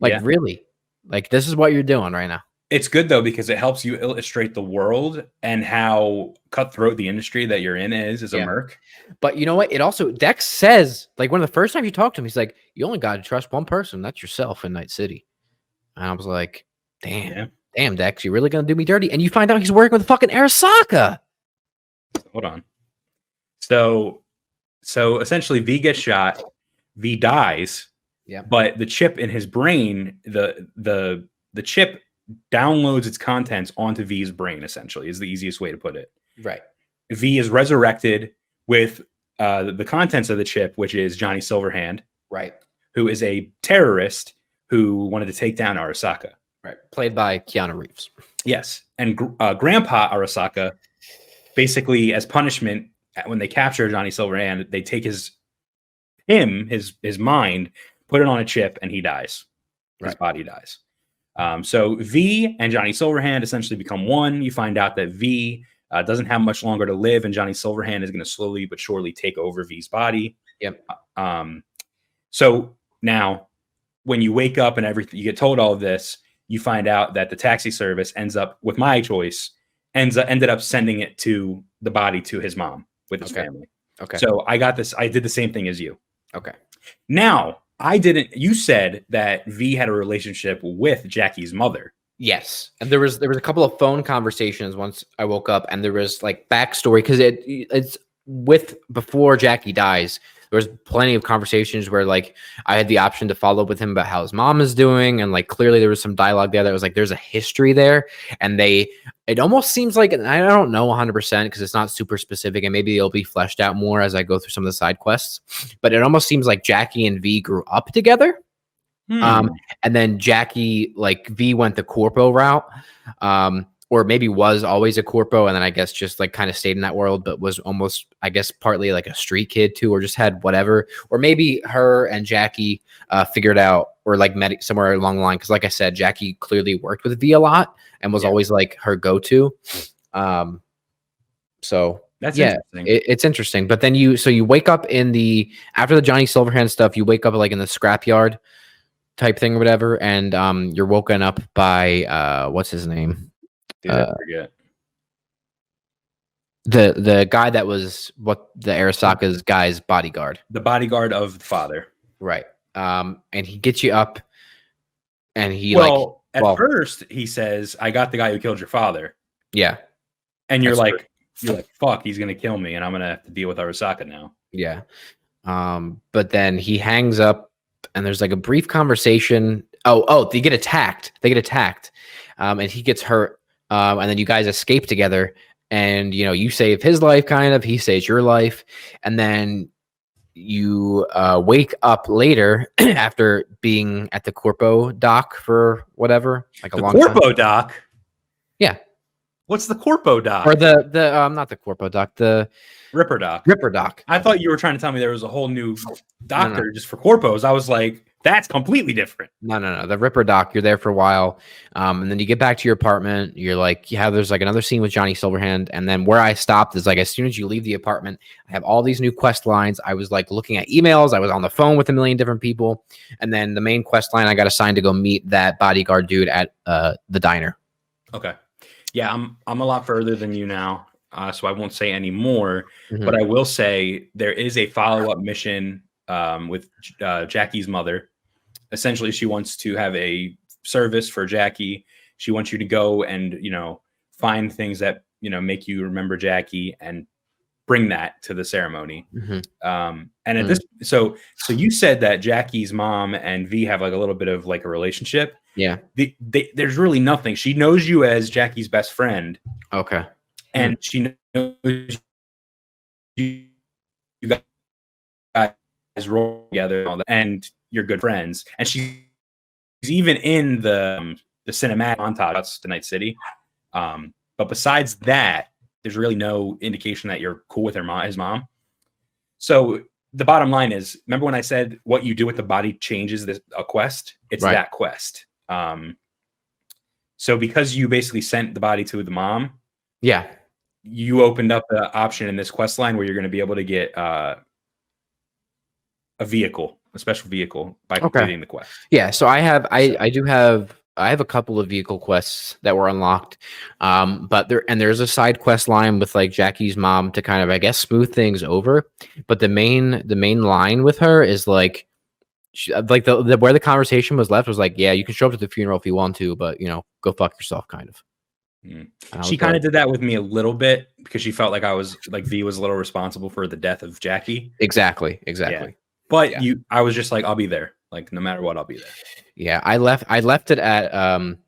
like Yeah. really like this is what you're doing right now It's good though because it helps you illustrate the world and how cutthroat the industry that you're in is as a Yeah. merc. but you know what it also dex says like one of the first time you talk to him he's like you only got to trust one person that's yourself in night city and i was like damn Yeah. damn dex you're really gonna do me dirty and you find out he's working with fucking arasaka Hold on. So, so essentially, V gets shot. V dies. Yeah. But the chip in his brain, the the the chip downloads its contents onto V's brain. Essentially, is the easiest way to put it. right V is resurrected with uh, the contents of the chip, which is Johnny Silverhand, right who is a terrorist who wanted to take down Arasaka. Right. Played by Keanu Reeves. Yes, and uh, Grandpa Arasaka, basically as punishment, when they capture Johnny Silverhand, they take his him his his mind, put it on a chip, and he dies. His Right. body dies. Um, so V and Johnny Silverhand essentially become one. You find out that V uh, doesn't have much longer to live, and Johnny Silverhand is going to slowly but surely take over V's body. Yep. Um, so now, when you wake up and everything, you get told all of this. You find out that the taxi service ends up with my choice, ends up, ended up sending it to the body to his mom with his Okay. family. Okay. So I got this. I did the same thing as you. Okay. Now I didn't. You said that V had a relationship with Jackie's mother. Yes. And there was there was a couple of phone conversations once I woke up and there was like backstory because it it's with before Jackie dies, there was plenty of conversations where like I had the option to follow up with him about how his mom is doing, and like clearly there was some dialogue there that was like there's a history there, and they it almost seems like I don't know 100 percent because it's not super specific, and maybe it'll be fleshed out more as I go through some of the side quests, but it almost seems like Jackie and V grew up together. Um, and then Jackie, like V, went the corpo route, um, or maybe was always a corpo, and then I guess just like kind of stayed in that world, but was almost, I guess, partly like a street kid too, or just had whatever, or maybe her and Jackie uh, figured out or like met somewhere along the line. Because, like I said, Jackie clearly worked with V a lot and was Yeah. always like her go to. Um, so That's Yeah, interesting. it, it's interesting. But then you so you wake up in the after the Johnny Silverhand stuff, you wake up like in the scrapyard type thing or whatever, and um you're woken up by uh what's his name? Dude, I uh, forget. The the guy that was what the Arasaka's guy's bodyguard. The bodyguard of the father. Right. Um and he gets you up and he well, like at well- first he says, "I got the guy who killed your father," yeah, and you're That's like, "You're like, fuck, he's gonna kill me, and I'm gonna have to deal with Arasaka now." Yeah. Um, but then he hangs up and there's like a brief conversation. Oh, oh, they get attacked. They get attacked. Um, and he gets hurt. Um, and then you guys escape together and you know, you save his life kind of, he saves your life, and then you uh wake up later after being at the corpo dock for whatever, like a The long time. Corpo doc. Yeah. What's the Corpo doc? Or the the um not the corpo dock, the Ripper doc. Ripper dock. I thought you were trying to tell me there was a whole new doctor just for corpos. I was like, that's completely different. No, no, no. The Ripper doc, you're there for a while. Um, and then you get back to your apartment. You're like, yeah, there's like another scene with Johnny Silverhand. And then where I stopped is like, as soon as you leave the apartment, I have all these new quest lines. I was like looking at emails. I was on the phone with a million different people. And then the main quest line, I got assigned to go meet that bodyguard dude at uh, the diner. Okay. Yeah, I'm I'm a lot further than you now, uh, so I won't say any more. Mhm. But I will say there is a follow up mission um, with uh, Jackie's mother. Essentially, she wants to have a service for Jackie. She wants you to go and you know find things that you know make you remember Jackie and bring that to the ceremony. Mhm. Um, and at Mm. this, so so you said that Jackie's mom and V have like a little bit of like a relationship. Yeah. The, they, there's really nothing. She knows you as Jackie's best friend, Okay. and she knows you, you guys roll together and, all that, and you're good friends. And she's even in the um, the cinematic montage that's the Night City. Um, but besides that, there's really no indication that you're cool with her mom, his mom. So the bottom line is, remember when I said what you do with the body changes this a quest? It's Right. that quest. Um, so because you basically sent the body to the mom, Yeah. you opened up the option in this quest line where you're going to be able to get uh, a vehicle, a special vehicle by Okay. completing the quest. Yeah, so I have I I do have I have a couple of vehicle quests that were unlocked. Um but there and there's a side quest line with like Jackie's mom to kind of I guess smooth things over, but the main the main line with her is like she, like the, the where the conversation was left was like, yeah, you can show up to the funeral if you want to, but you know, go fuck yourself kind of. Mm. She kind of did that with me a little bit because she felt like I was like V was a little responsible for the death of Jackie. exactly, exactly. But Yeah. you, I was just like, I'll be there. Like no matter what, I'll be there. Yeah, I left I left it at um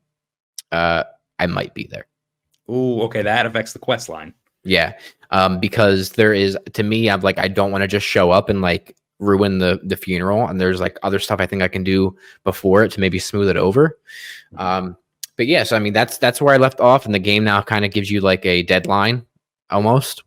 uh I might be there. Ooh, okay, that affects the quest line. Yeah. Um, because there is to me, I'm like, I don't want to just show up and like ruin the the funeral. And there's like other stuff I think I can do before it to maybe smooth it over. Um, but yeah, so I mean that's that's where I left off, and the game now kind of gives you like a deadline almost.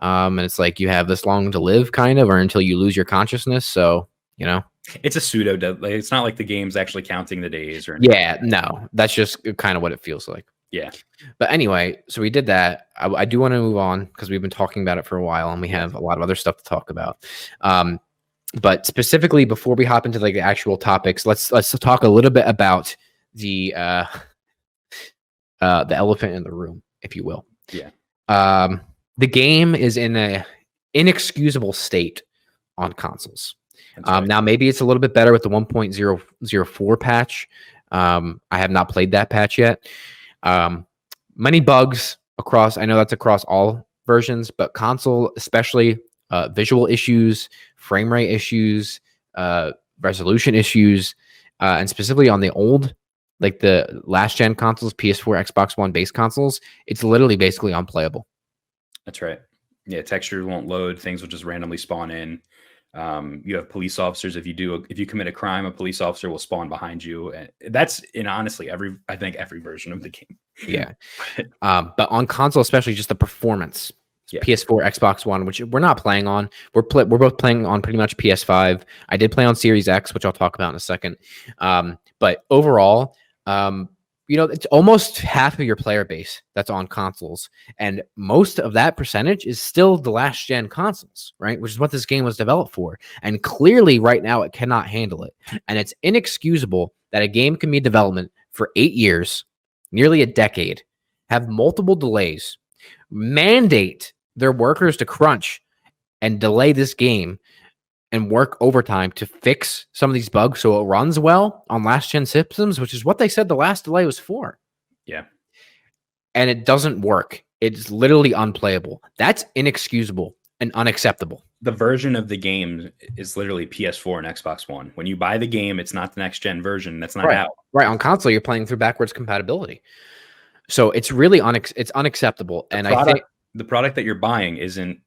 Um, and it's like you have this long to live, kind of, or until you lose your consciousness. So, you know. It's a pseudo. Like, it's not like the game's actually counting the days or anything. Yeah, no, that's just kind of what it feels like. Yeah. But anyway, so we did that. I, I do want to move on because we've been talking about it for a while and we have a lot of other stuff to talk about. Um, but specifically, before we hop into like the actual topics, let's let's talk a little bit about the uh, uh, the elephant in the room, if you will. Yeah. Um, the game is in a inexcusable state on consoles. Um, right. now maybe it's a little bit better with the 1.004 patch. Um, I have not played that patch yet. Um, many bugs across. I know that's across all versions, but console, especially uh, visual issues, frame rate issues, uh, resolution issues, uh, and specifically on the old, like the last gen consoles, PS4, Xbox One base consoles, it's literally basically unplayable. That's right. Yeah, textures won't load. Things will just randomly spawn in. Um, you have police officers. If you do, a, if you commit a crime, a police officer will spawn behind you. And that's in honestly every, I think every version of the game. Yeah. um, but on console, especially just the performance. Yeah. PS4, Xbox One, which we're not playing on. We're we're both playing on pretty much PS5. I did play on Series X, which I'll talk about in a second. Um, but overall, um, you know, it's almost half of your player base that's on consoles, and most of that percentage is still the last gen consoles, right? Which is what this game was developed for. And clearly, right now, it cannot handle it. And it's inexcusable that a game can be development for eight years, nearly a decade, have multiple delays, mandate their workers to crunch and delay this game and work overtime to fix some of these bugs so it runs well on last gen systems, which is what they said the last delay was for. Yeah. And it doesn't work. It's literally unplayable. That's inexcusable and unacceptable. The version of the game is literally PS4 and Xbox One. When you buy the game, it's not the next gen version. That's not right. out. Right. On console, you're playing through backwards compatibility. So it's really unex- it's unacceptable. The and product, I think the product that you're buying isn't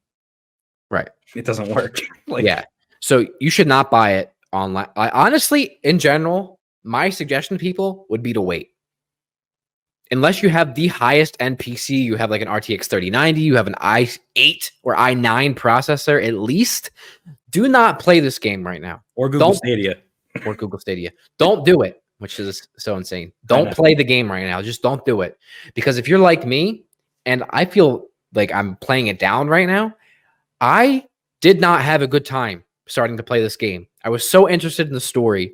right. it doesn't work. like yeah. So you should not buy it online. I honestly, in general, my suggestion to people would be to wait. Unless you have the highest end PC, you have like an RTX 3090, you have an i8 or i9 processor at least, do not play this game right now. or Google Don't- Stadia. or Google Stadia. Don't do it, which is so insane. Don't play the game right now. Just don't do it. Because if you're like me, and I feel like I'm playing it down right now, I did not have a good time starting to play this game. I was so interested in the story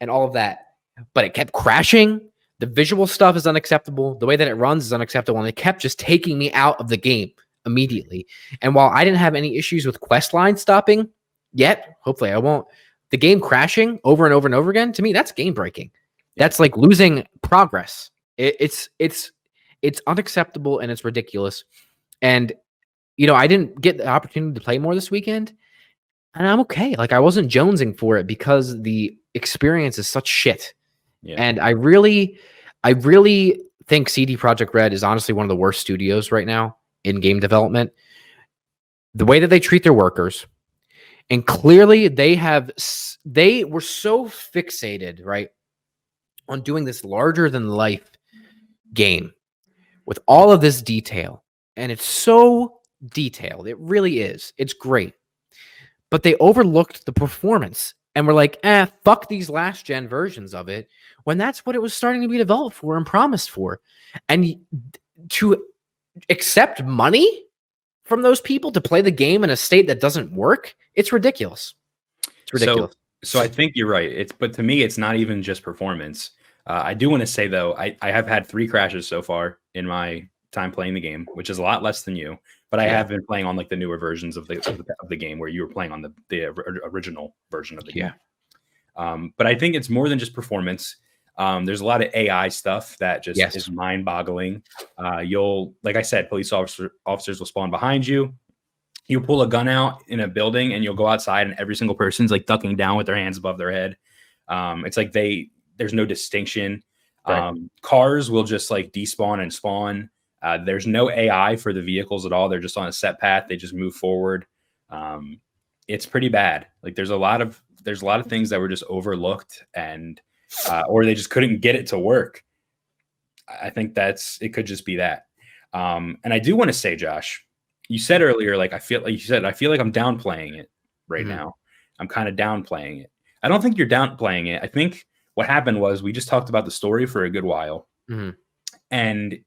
and all of that, but it kept crashing. The visual stuff is unacceptable. The way that it runs is unacceptable. And it kept just taking me out of the game immediately. And while I didn't have any issues with quest line stopping yet, hopefully I won't, the game crashing over and over and over again to me that's game breaking that's like losing progress it, it's it's it's unacceptable and it's ridiculous and you know i didn't get the opportunity to play more this weekend and i'm okay. Like i wasn't jonesing for it because the experience is such shit. Yeah. and i really i really think cd projekt red is honestly one of the worst studios right now in game development. The way that they treat their workers and clearly they have they were so fixated right on doing this larger than life game with all of this detail. And it's so detailed. It really is. It's great but they overlooked the performance and were like eh fuck these last gen versions of it when that's what it was starting to be developed for and promised for and to accept money from those people to play the game in a state that doesn't work it's ridiculous it's ridiculous So I think you're right. It's but to me, it's not even just performance. Uh, I do want to say though, I, I have had three crashes so far in my time playing the game, which is a lot less than you. But I Yeah. have been playing on like the newer versions of the of the, of the game where you were playing on the the original version of the game. Um, but I think it's more than just performance. Um, there's a lot of AI stuff that just Yes. is mind-boggling. Uh, you'll, like I said, police officer, officers will spawn behind you. You pull a gun out in a building, and you'll go outside, and every single person's like ducking down with their hands above their head. Um, it's like they there's no distinction. Right. Um, cars will just like despawn and spawn. Uh, there's no AI for the vehicles at all. They're just on a set path. They just move forward. Um, it's pretty bad. Like there's a lot of there's a lot of things that were just overlooked and uh, or they just couldn't get it to work. I think that's it could just be that. Um, and I do want to say, Josh, you said earlier, like I feel like you said, I feel like I'm downplaying it right Mhm. now. I'm kind of downplaying it. I don't think you're downplaying it. I think what happened was we just talked about the story for a good while, Mhm. and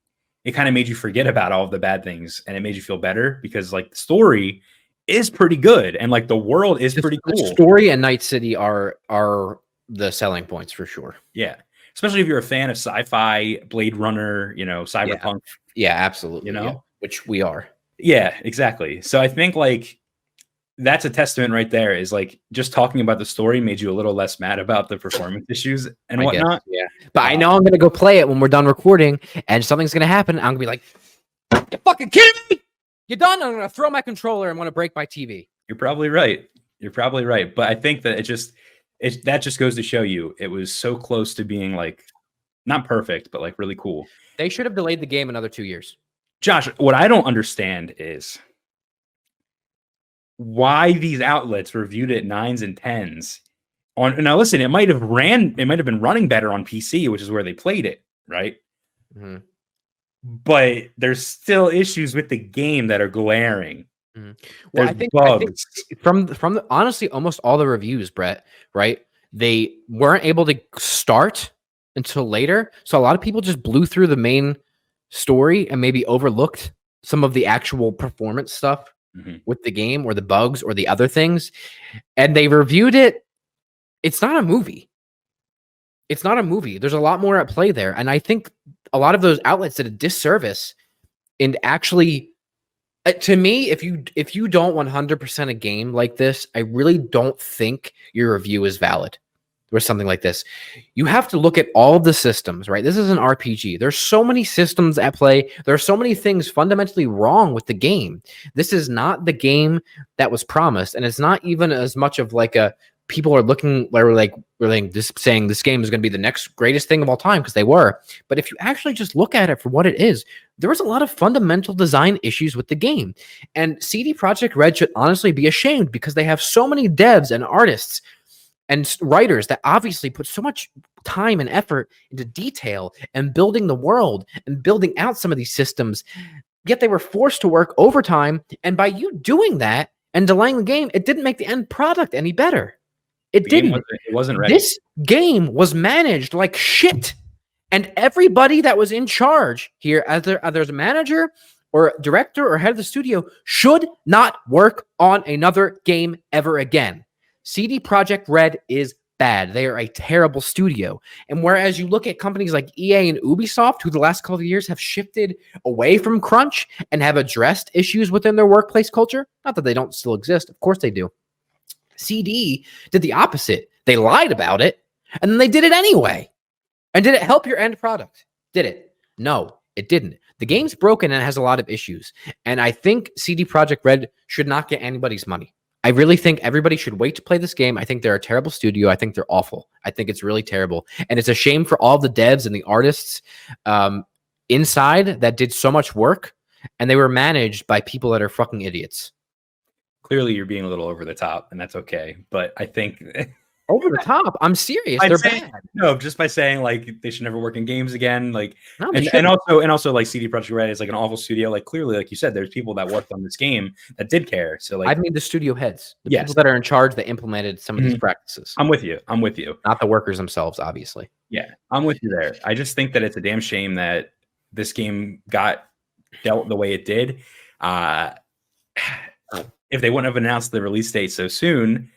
it kind of made you forget about all of the bad things, and it made you feel better because like the story is pretty good, and like the world is The- pretty the cool. story and night city are are the selling points for sure Yeah. Especially if you're a fan of sci-fi, Blade Runner, you know, cyberpunk. yeah absolutely You yeah, know? which we are Yeah. exactly. So I think like that's a testament right there is like just talking about the story made you a little less mad about the performance issues and I guess, whatnot. yeah but i know i'm gonna go play it when we're done recording and something's gonna happen i'm gonna be like you fucking kidding me you done i'm gonna throw my controller i'm gonna break my tv You're probably right. You're probably right. But I think that it just it that just goes to show you it was so close to being like not perfect, but like really cool. they should have delayed the game another two years Josh, what I don't understand is why these outlets reviewed it nines and tens. On now, listen, it might have ran, it might have been running better on PC, which is where they played it, right? Mhm. But there's still issues with the game that are glaring. well i think i think from from the, honestly almost all the reviews bret right they weren't able to start until later. So a lot of people just blew through the main story and maybe overlooked some of the actual performance stuff Mhm. with the game or the bugs or the other things. And they reviewed it. It's not a movie. It's not a movie. There's a lot more at play there. And I think a lot of those outlets did a disservice in actually uh, to me if you if you don't 100% a game like this i really don't think your review is valid or something like this. You have to look at all the systems right? This is an rpg there's so many systems at play. There are so many things fundamentally wrong with the game. This is not the game that was promised and it's not even as much of like a people are looking they're like we're like this saying this game is going to be the next greatest thing of all time because they were. But if you actually just look at it for what it is there was a lot of fundamental design issues with the game. And cd projekt red should honestly be ashamed because they have so many devs and artists and writers that obviously put so much time and effort into detail and building the world and building out some of these systems yet they were forced to work overtime and by you doing that and delaying the game it didn't make the end product any better it The didn't wasn't, it wasn't ready. this game was managed like shit. And everybody that was in charge here, either, either as a manager or director or head of the studio, should not work on another game ever again. CD Projekt Red is bad. They are a terrible studio. And whereas you look at companies like EA and Ubisoft, who the last couple of years have shifted away from crunch and have addressed issues within their workplace culture, not that they don't still exist, of course they do. CD did the opposite. They lied about it and then they did it anyway. And did it help your end product? Did it? No, it didn't. The game's broken and has a lot of issues. And I think CD Projekt Red should not get anybody's money. I really think everybody should wait to play this game. I think they're a terrible studio. I think they're awful. I think it's really terrible. And it's a shame for all the devs and the artists um, inside that did so much work and they were managed by people that are fucking idiots. Clearly, you're being a little over the top, and that's okay. But I think Over the top. I'm serious. I'd They're say- bad. no, just by saying like they should never work in games again, like No, and, and also and also like CD Projekt Red is like an awful studio. Like clearly, like you said, there's people that worked on this game that did care. So like I mean the studio heads, the Yes. people that are in charge that implemented some of these practices, I'm with you. I'm with you. not the workers themselves, obviously. Yeah, I'm with you there. I just think that it's a damn shame that this game got dealt the way it did. Uh, if they wouldn't have announced the release date so soon,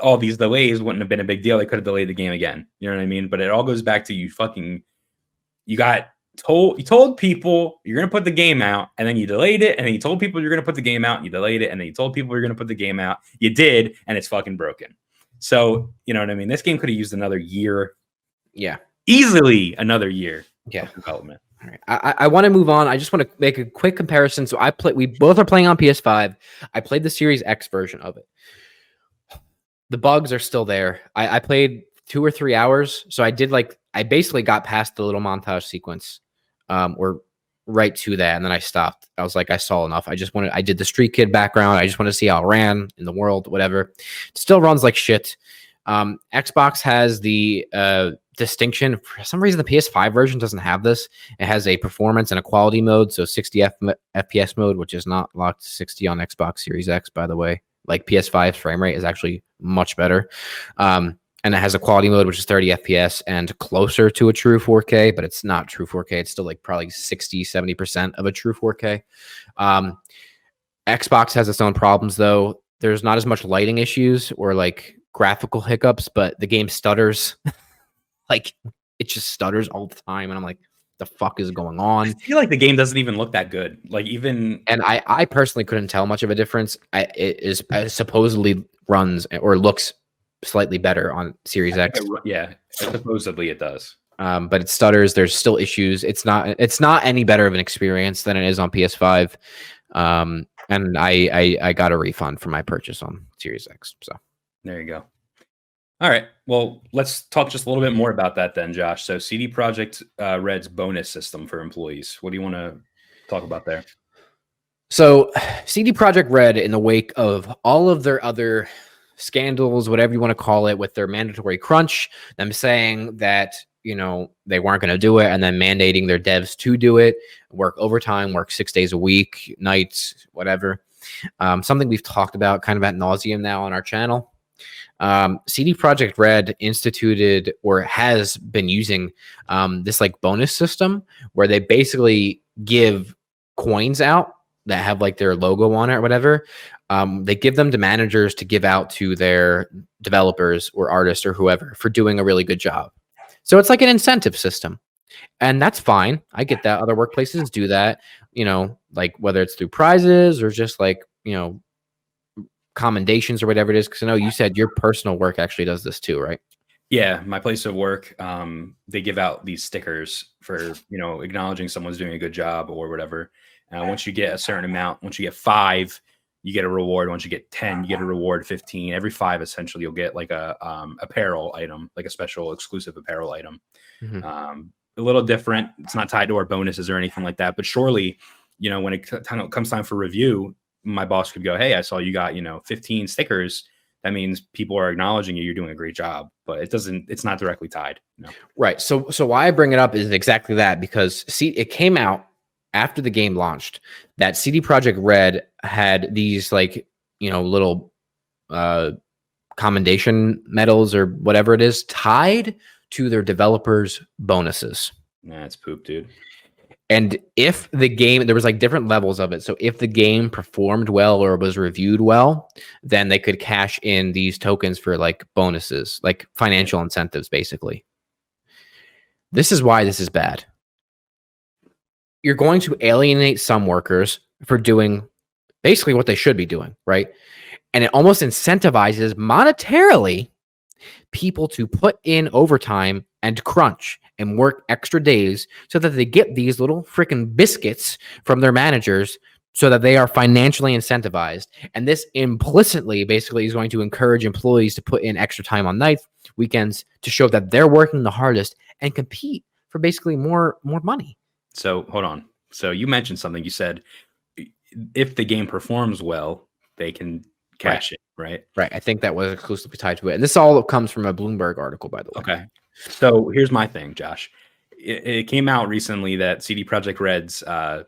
all these delays wouldn't have been a big deal. They could have delayed the game again. You know what I mean? But it all goes back to you fucking you got told you told people you're gonna put the game out and then you delayed it and then you told people you're gonna put the game out and you delayed it and then you told people you're gonna put the game out. You did and it's fucking broken. So you know what I mean? This game could have used another year, Yeah. easily another year Yeah. development. All right. I, I- I want to move on. I just want to make a quick comparison. So I play. We both are playing on PS5. I played the Series X version of it. The bugs are still there. I, I played two or three hours. So I did like I basically got past the little montage sequence, um, or right to that, and then I stopped. I was like, I saw enough. I just wanted. I did the Street Kid background. I just want to see how it ran in the world, whatever. still runs like shit. Um, Xbox has the uh, distinction. For some reason, the PS5 version doesn't have this. It has a performance and a quality mode, so 60 F- FPS mode, which is not locked to 60 on Xbox Series X, by the way. Like PS5's frame rate is actually much better. Um, and it has a quality mode, which is 30 FPS and closer to a true 4K, but it's not true 4K. It's still like probably 60, 70% of a true 4K. Um, Xbox has its own problems, though. There's not as much lighting issues or like graphical hiccups, but the game stutters. like it just stutters all the time. And I'm like, the fuck is going on I feel like the game doesn't even look that good. Like even And I, I personally couldn't tell much of a difference. I, it is supposedly runs or looks slightly better on Series X. yeah, supposedly it does. um, but it stutters. There's still issues. It's not it's not any better of an experience than it is on PS5. Um, and I, I I got a refund for my purchase on Series X. So There you go. All right. Well, let's talk just a little bit more about that then, Josh. So CD Projekt uh, Red's bonus system for employees. What do you want to talk about there? So, CD Projekt Red, in the wake of all of their other scandals, whatever you want to call it, with their mandatory crunch, them saying that you know they weren't going to do it, and then mandating their devs to do it, work overtime, work six days a week, nights, whatever. Um, something we've talked about kind of at nauseum now on our channel. Um, CD Projekt Red instituted or has been using um, this like bonus system where they basically give coins out that have like their logo on it or whatever. Um, they give them to managers to give out to their developers or artists or whoever for doing a really good job. So it's like an incentive system. And that's fine. I get that. Other workplaces do that, you know, like whether it's through prizes or just like, you know, commendations or whatever it is. Cause I know you said your personal work actually does this too, right? Yeah, my place of work, um, they give out these stickers for you know acknowledging someone's doing a good job or whatever. Uh, once you get a certain amount, once you get five, you get a reward. Once you get ten, you get a reward. Fifteen, every five, essentially, you'll get like a um, apparel item, like a special exclusive apparel item. Mhm. Um, a little different. It's not tied to our bonuses or anything like that. But surely, you know, when it comes time for review, my boss could go, "Hey, I saw you got you know 15 stickers." That means people are acknowledging you. You're doing a great job, but it doesn't. It's not directly tied. No. Right. So so why I bring it up is exactly that because see it came out after the game launched that CD Projekt Red had these like, you know, little uh commendation medals or whatever it is tied to their developers bonuses. Nah, it's poop, dude. And if the game, there was like different levels of it. So if the game performed well or was reviewed well, then they could cash in these tokens for like bonuses, like financial incentives, basically. This is why this is bad. You're going to alienate some workers for doing basically what they should be doing, right? And it almost incentivizes monetarily people to put in overtime and crunch and work extra days so that they get these little freaking biscuits from their managers so that they are financially incentivized. And this implicitly basically is going to encourage employees to put in extra time on nights, weekends to show that they're working the hardest and compete for basically more more money. So hold on. So you mentioned something. You said if the game performs well, they can cash it, right? Right. I think that was exclusively tied to it. And this all comes from a Bloomberg article, by the way. Okay. So here's my thing, Josh. It, it came out recently that CD Projekt Red's uh,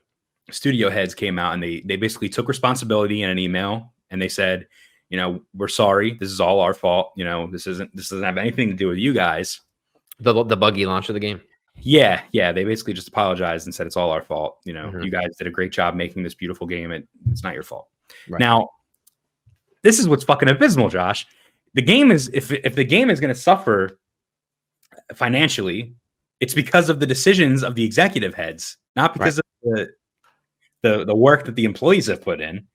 studio heads came out and they they basically took responsibility in an email and they said, you know, we're sorry. This is all our fault. You know, this isn't this doesn't have anything to do with you guys. The the buggy launch of the game. Yeah, yeah. They basically just apologized and said it's all our fault. You know, Mhm. you guys did a great job making this beautiful game. It, it's not your fault. Right. Now, this is what's fucking abysmal, Josh. The game is if if the game is going to suffer financially, it's because of the decisions of the executive heads, not because of the, the the work that the employees have put in.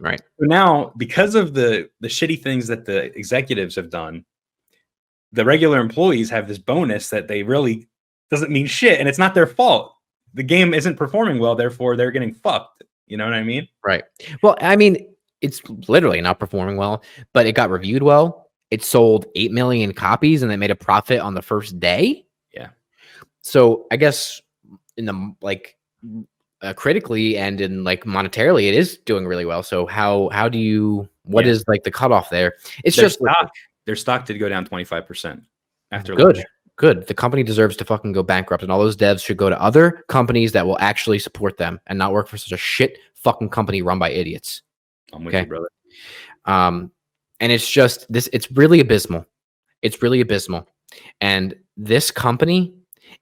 Right. So now, because of the the shitty things that the executives have done, the regular employees have this bonus that they really doesn't mean shit, and it's not their fault. The game isn't performing well, therefore they're getting fucked. You know what I mean? Right. Well, I mean, it's literally not performing well, but it got reviewed well. It sold 8 million copies and they made a profit on the first day. Yeah. So I guess in the like uh, critically and in like monetarily, it is doing really well. So how how do you what is Yeah. like the cutoff there? It's their just stock. Their stock did go down twenty five percent after good. launch. Good. The company deserves to fucking go bankrupt, and all those devs should go to other companies that will actually support them and not work for such a shit fucking company run by idiots. I'm with Okay. you, brother. um and it's just this it's really abysmal it's really abysmal and this company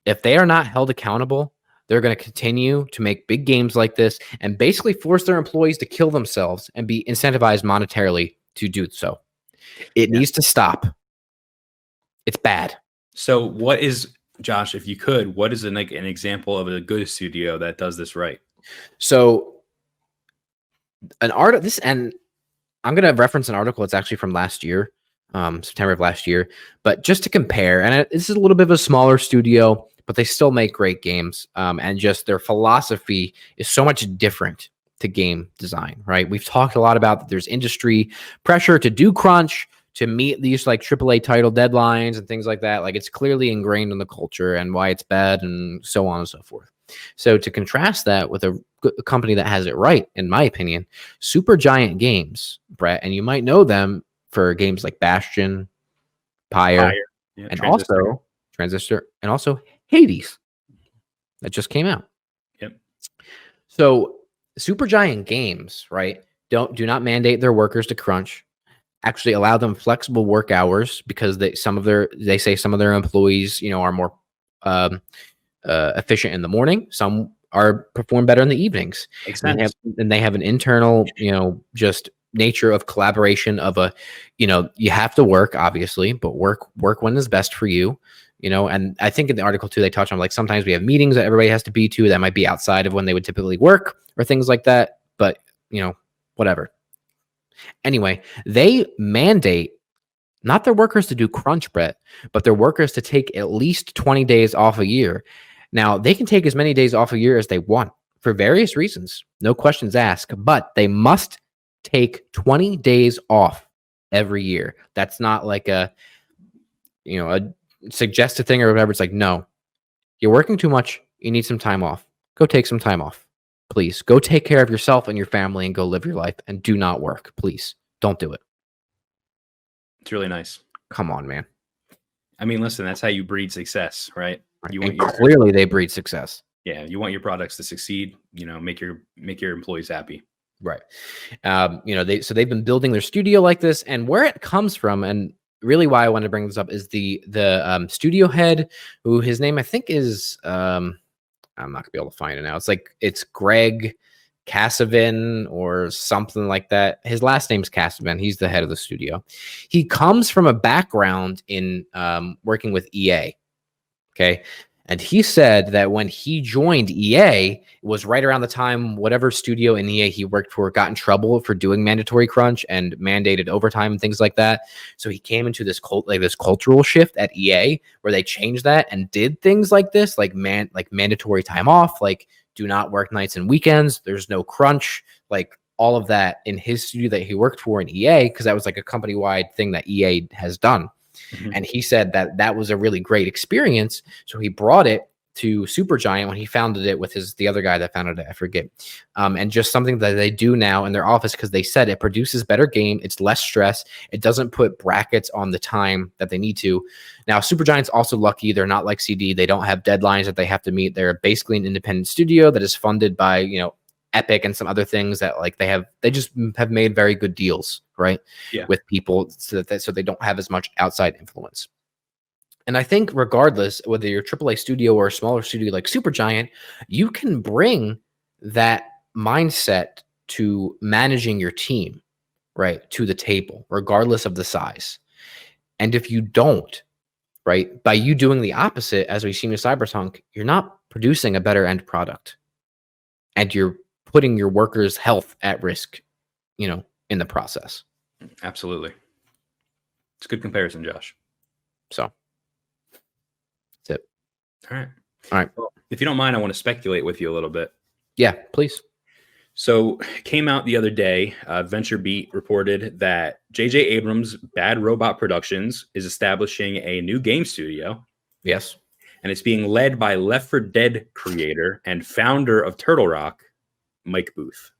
if they are not held accountable they're going to continue to make big games like this and basically force their employees to kill themselves and be incentivized monetarily to do so it Yeah. needs to stop it's bad So, what is Josh? If you could, what is an like an example of a good studio that does this right? So an art this and I'm gonna reference an article. It's actually from last year, um, September of last year. But just to compare, and this is a little bit of a smaller studio, but they still make great games. Um, and just their philosophy is so much different to game design. Right? We've talked a lot about that. There's industry pressure to do crunch to meet these like AAA title deadlines and things like that. Like it's clearly ingrained in the culture and why it's bad and so on and so forth. So to contrast that with a company that has it right, in my opinion, Supergiant Games, Bret, and you might know them for games like Bastion, Pyre, Fire. Yeah, and Transistor. also Transistor, and also Hades that just came out. Yep. So Supergiant Games, right? Don't do not mandate their workers to crunch. Actually allow them flexible work hours because they some of their they say some of their employees you know are more um, uh, efficient in the morning. Some are perform better in the evenings. Makes and they, have, and they have an internal you know just nature of collaboration of a you know you have to work obviously but work work when is best for you you know? And i think in the article too they touch on like sometimes we have meetings that everybody has to be to that might be outside of when they would typically work or things like that but you know whatever anyway they mandate not their workers to do crunch bret but their workers to take at least 20 days off a year. Now they can take as many days off a year as they want for various reasons no questions asked but they must take 20 days off every year. That's not like a you know a suggested thing or whatever. It's like no you're working too much you need some time off. Go take some time off please go take care of yourself and your family and go live your life and do not work please don't do it It's really nice. come on man I mean, listen, that's how you breed success, right? You want and your clearly they breed success yeah, you want your products to succeed. You know, make your make your employees happy. Right. Um, you know, they so they've been building their studio like this, and where it comes from, and really why I want to bring this up is the the um, studio head, who his name I think is um, I'm not gonna be able to find it now. It's like it's Greg Kasavin or something like that. His last name's Cassavin. He's the head of the studio. He comes from a background in um, working with EA. Okay. And he said that when he joined EA, it was right around the time whatever studio in EA he worked for got in trouble for doing mandatory crunch and mandated overtime and things like that. So he came into this cult like this cultural shift at EA where they changed that and did things like this, like man like mandatory time off, like do not work nights and weekends. There's no crunch, like all of that in his studio that he worked for in EA because that was like a company wide thing that EA has done. Mhm. And he said that that was a really great experience. So he brought it to Supergiant when he founded it with his the other guy that founded it. I forget. Um, and just something that they do now in their office because they said it produces better game. It's less stress. It doesn't put brackets on the time that they need to. Now, Supergiant's also lucky. They're not like CD. They don't have deadlines that they have to meet. They're basically an independent studio that is funded by you know Epic and some other things that like they have. They just have made very good deals, right? Yeah. With people so that they, so they don't have as much outside influence. And I think, regardless whether you're AAA studio or a smaller studio like Supergiant, you can bring that mindset to managing your team, right, to the table, regardless of the size. And if you don't, right, by you doing the opposite, as we've seen with Cyberpunk, you're not producing a better end product, and you're putting your workers' health at risk, you know, in the process. Absolutely. It's a good comparison, Josh. So that's it. All right. All right. Well, if you don't mind, I want to speculate with you a little bit. Yeah, please. So, came out the other day. Uh, VentureBeat reported that J.J. Abrams' Bad Robot Productions is establishing a new game studio, Yes. and it's being led by Left 4 Dead creator and founder of Turtle Rock, Mike Booth.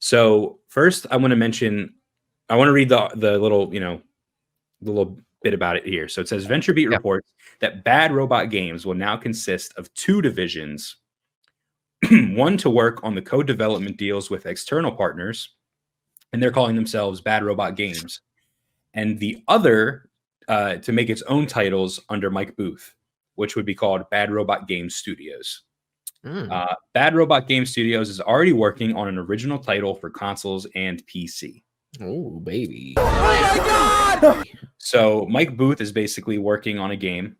So, first, I want to mention, I want to read the the little, you know, the little bit about it here. So it says VentureBeat Yeah. reports that Bad Robot Games will now consist of two divisions one to work on the co-development deals with external partners and they're calling themselves bad robot games and the other uh, to make its own titles under mike booth which would be called bad robot games studios Mm. uh, bad robot Game studios is already working on an original title for consoles and pc oh, baby. so mike booth is basically working on a game.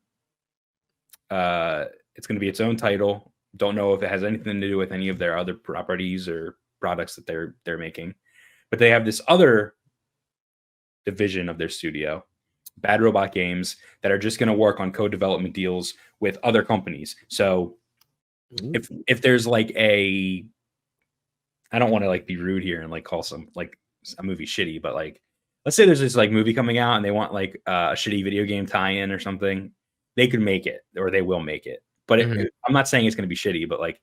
Uh, it's going to be its own title. Don't know if it has anything to do with any of their other properties or products that they're they're making. But they have this other division of their studio bad robot games that are just going to work on co-development deals with other companies. So Ooh. if if there's like a i don't want to like be rude here and like call some like a movie shitty but like let's say there's this like movie coming out and they want like uh, a shitty video game tie-in or something they could make it or they will make it but it- Mhm. i'm not saying it's going to be shitty but like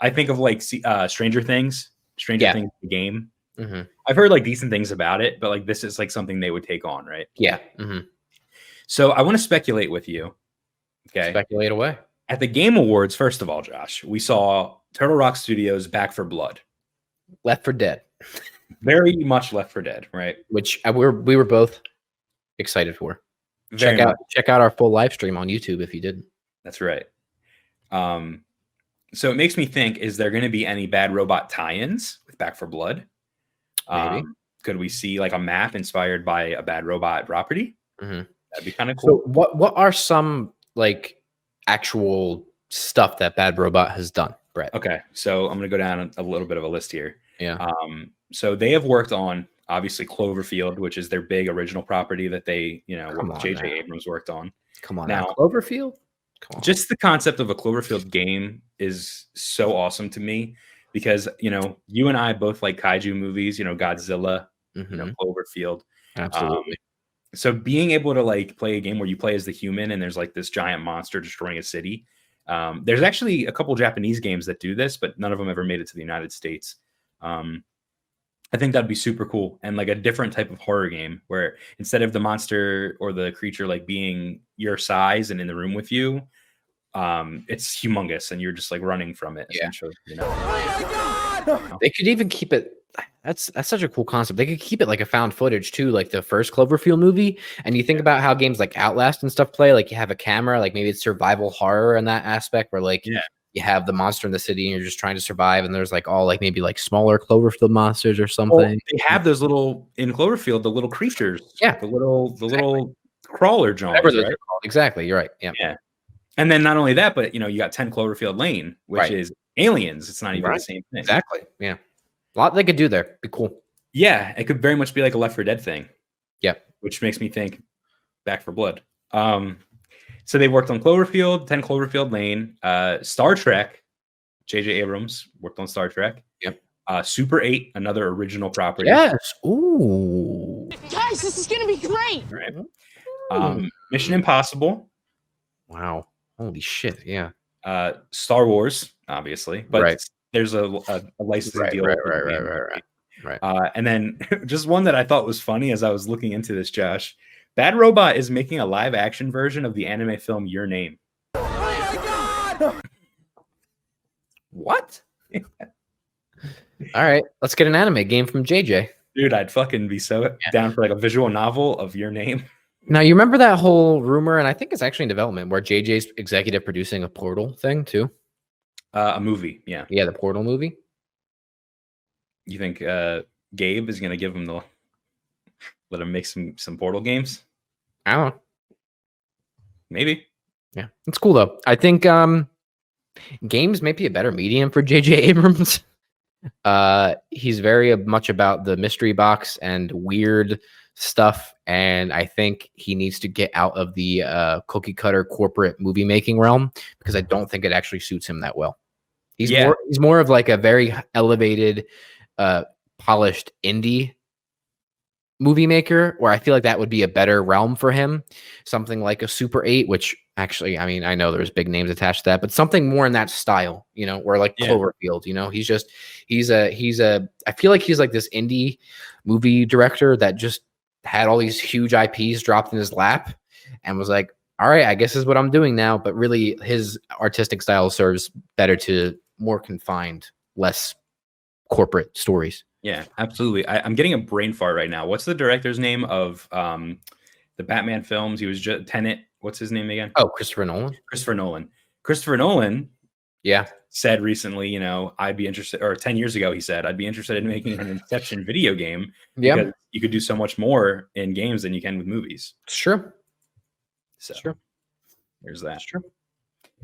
i think of like uh, stranger things stranger Yeah. things the game Mhm. i've heard like decent things about it but like this is like something they would take on right Yeah. hmm so i want to speculate with you okay Speculate away. At the game awards first of all josh we saw turtle rock studios back 4 blood Left 4 Dead. very much Left 4 Dead, right? which uh, we're we were both excited for. Very check out check out our full live stream on YouTube if you didn't. That's right. Um, so it makes me think: Is there going to be any bad robot tie-ins with Back 4 Blood? Maybe. Um, could we see like a map inspired by a bad robot property? Mhm. That'd be kind of So cool. what what are some like actual stuff that Bad Robot has done, Bret? Okay, so I'm going to go down a, little bit of a list here. Yeah. Um, so they have worked on obviously Cloverfield, which is their big original property that they, you know, Come what on J.J. Abrams worked on. Come on Now- now, Cloverfield. Come on. Just the concept of a Cloverfield game is so awesome to me because you know you and I both like kaiju movies. You know, Godzilla, Mhm, you know, Cloverfield. absolutely. So being able to like play a game where you play as the human and there's like this giant monster destroying a city. Um, there's actually a couple Japanese games that do this, but none of them ever made it to the United States. Um, I think that'd be super cool and like a different type of horror game where instead of the monster or the creature like being your size and in the room with you, um, it's humongous and you're just like running from it. Yeah. Essentially, you know? They could even keep it. That's that's such a cool concept. They could keep it like a found footage too, like the first Cloverfield movie. And you think about how games like Outlast and stuff play. Like you have a camera, like maybe it's survival horror in that aspect, where like Yeah. you have the monster in the city and you're just trying to survive. And there's like all like maybe like smaller Cloverfield monsters or something. Well, they have those little in Cloverfield, the little creatures. Yeah. the little the Exactly. little crawler jaws, right? Exactly. You're right. Yeah. Yeah. And then not only that, but you know, you got 10 Cloverfield Lane, which Right. is aliens. It's not even Right. the same thing. Exactly. Yeah. A lot they could do there. Be cool. Yeah, it could very much be like a Left 4 Dead thing. Yep. Which makes me think Back 4 Blood. Um, so they worked on Cloverfield, 10 Cloverfield Lane, uh, Star Trek. JJ Abrams worked on Star Trek. Yep. Uh, Super 8, another original property. Yes. Ooh. Guys, this is gonna be great. Right. Um, Mission Impossible, Wow. Holy shit. Yeah. uh, Star Wars, obviously, but Right. There's a, a, a licensing Right, deal. right, right, right, right, right. Right. Uh, and then just one that I thought was funny as I was looking into this, Josh. Bad Robot is making a live action version of the anime film Your Name. What? All right. Let's get an anime game from JJ. Dude, I'd fucking be so down for like a visual novel of Your Name. Now you remember that whole rumor, and I think it's actually in development where JJ's executive producing a Portal thing too. Uh, a movie, yeah. Yeah, the Portal movie. You think uh, Gabe is gonna give him the let him make some some Portal games? I don't know. Maybe. Yeah, it's cool though. I think um, games may be a better medium for JJ Abrams. Uh, he's very much about the mystery box and weird stuff, and I think he needs to get out of the uh, cookie cutter corporate movie making realm because I don't think it actually suits him that well. He's Yeah. more he's more of like a very elevated, uh, polished indie movie maker where I feel like that would be a better realm for him. Something like a Super 8, which actually, I mean, I know there's big names attached to that, but something more in that style, you know, where like Yeah. Cloverfield, you know, he's just, he's a, he's a, I feel like he's like this indie movie director that just had all these huge IPs dropped in his lap and was like, all right, I guess this is what I'm doing now. But really, his artistic style serves better to more confined, less corporate stories. Yeah, absolutely. I, I'm getting a brain fart right now. What's the director's name of um, the Batman films? He was just Tenet. What's his name again? Oh, Christopher Nolan. Christopher Nolan. Christopher Nolan Yeah. said recently, you know, I'd be interested, or 10 years ago, he said, I'd be interested in making an Inception video game Yeah. you could do so much more in games than you can with movies. It's true. So It's true. there's that. It's true.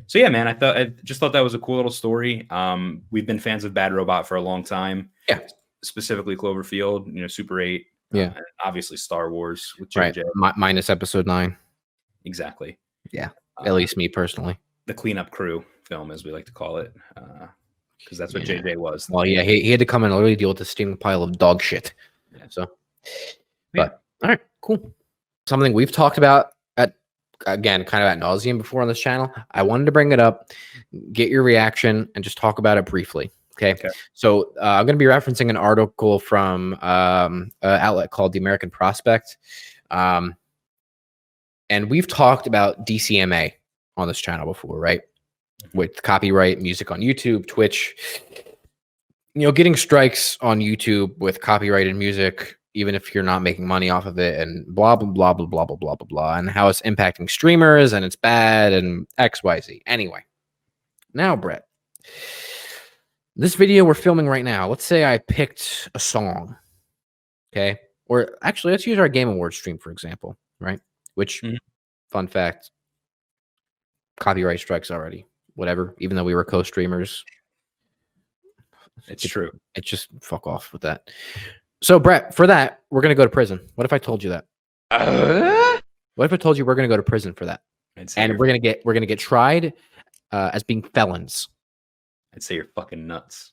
So yeah, man, I thought I just thought that was a cool little story. Um, we've been fans of Bad Robot for a long time. Yeah. Specifically Cloverfield, you know, Super 8. Yeah. uh, and obviously Star Wars with Right. JJ. Minus episode nine, Exactly. Yeah, Uh, at least me personally. the cleanup crew film, as we like to call it. because that's what Yeah. JJ was. Well, yeah, he, he had to come and literally deal with the steaming pile of dog shit. Yeah. So, Yeah. but all right, cool. Something we've talked about again, kind of at nauseum before on this channel. I wanted to bring it up, get your reaction, and just talk about it briefly. Okay. Okay. So uh, I'm going to be referencing an article from um, an outlet called the American Prospect, um, and we've talked about DCMA on this channel before, right? With copyright music on YouTube, Twitch, you know, getting strikes on YouTube with copyrighted music, even if you're not making money off of it, and blah blah blah blah blah blah blah blah blah, and how it's impacting streamers and it's bad and X Y Z. Anyway, now Bret, this video we're filming right now. Let's say I picked a song, okay, or actually let's use our Game Awards stream for example, right? Which, Mhm. fun fact, copyright strikes already. Whatever, even though we were co-streamers, It's true. it just fuck off with that. So, Bret, for that, we're gonna go to prison. What if I told you that? What if I told you we're gonna go to prison for that, and we're gonna get we're gonna get tried uh, as being felons? I'd say you're fucking nuts.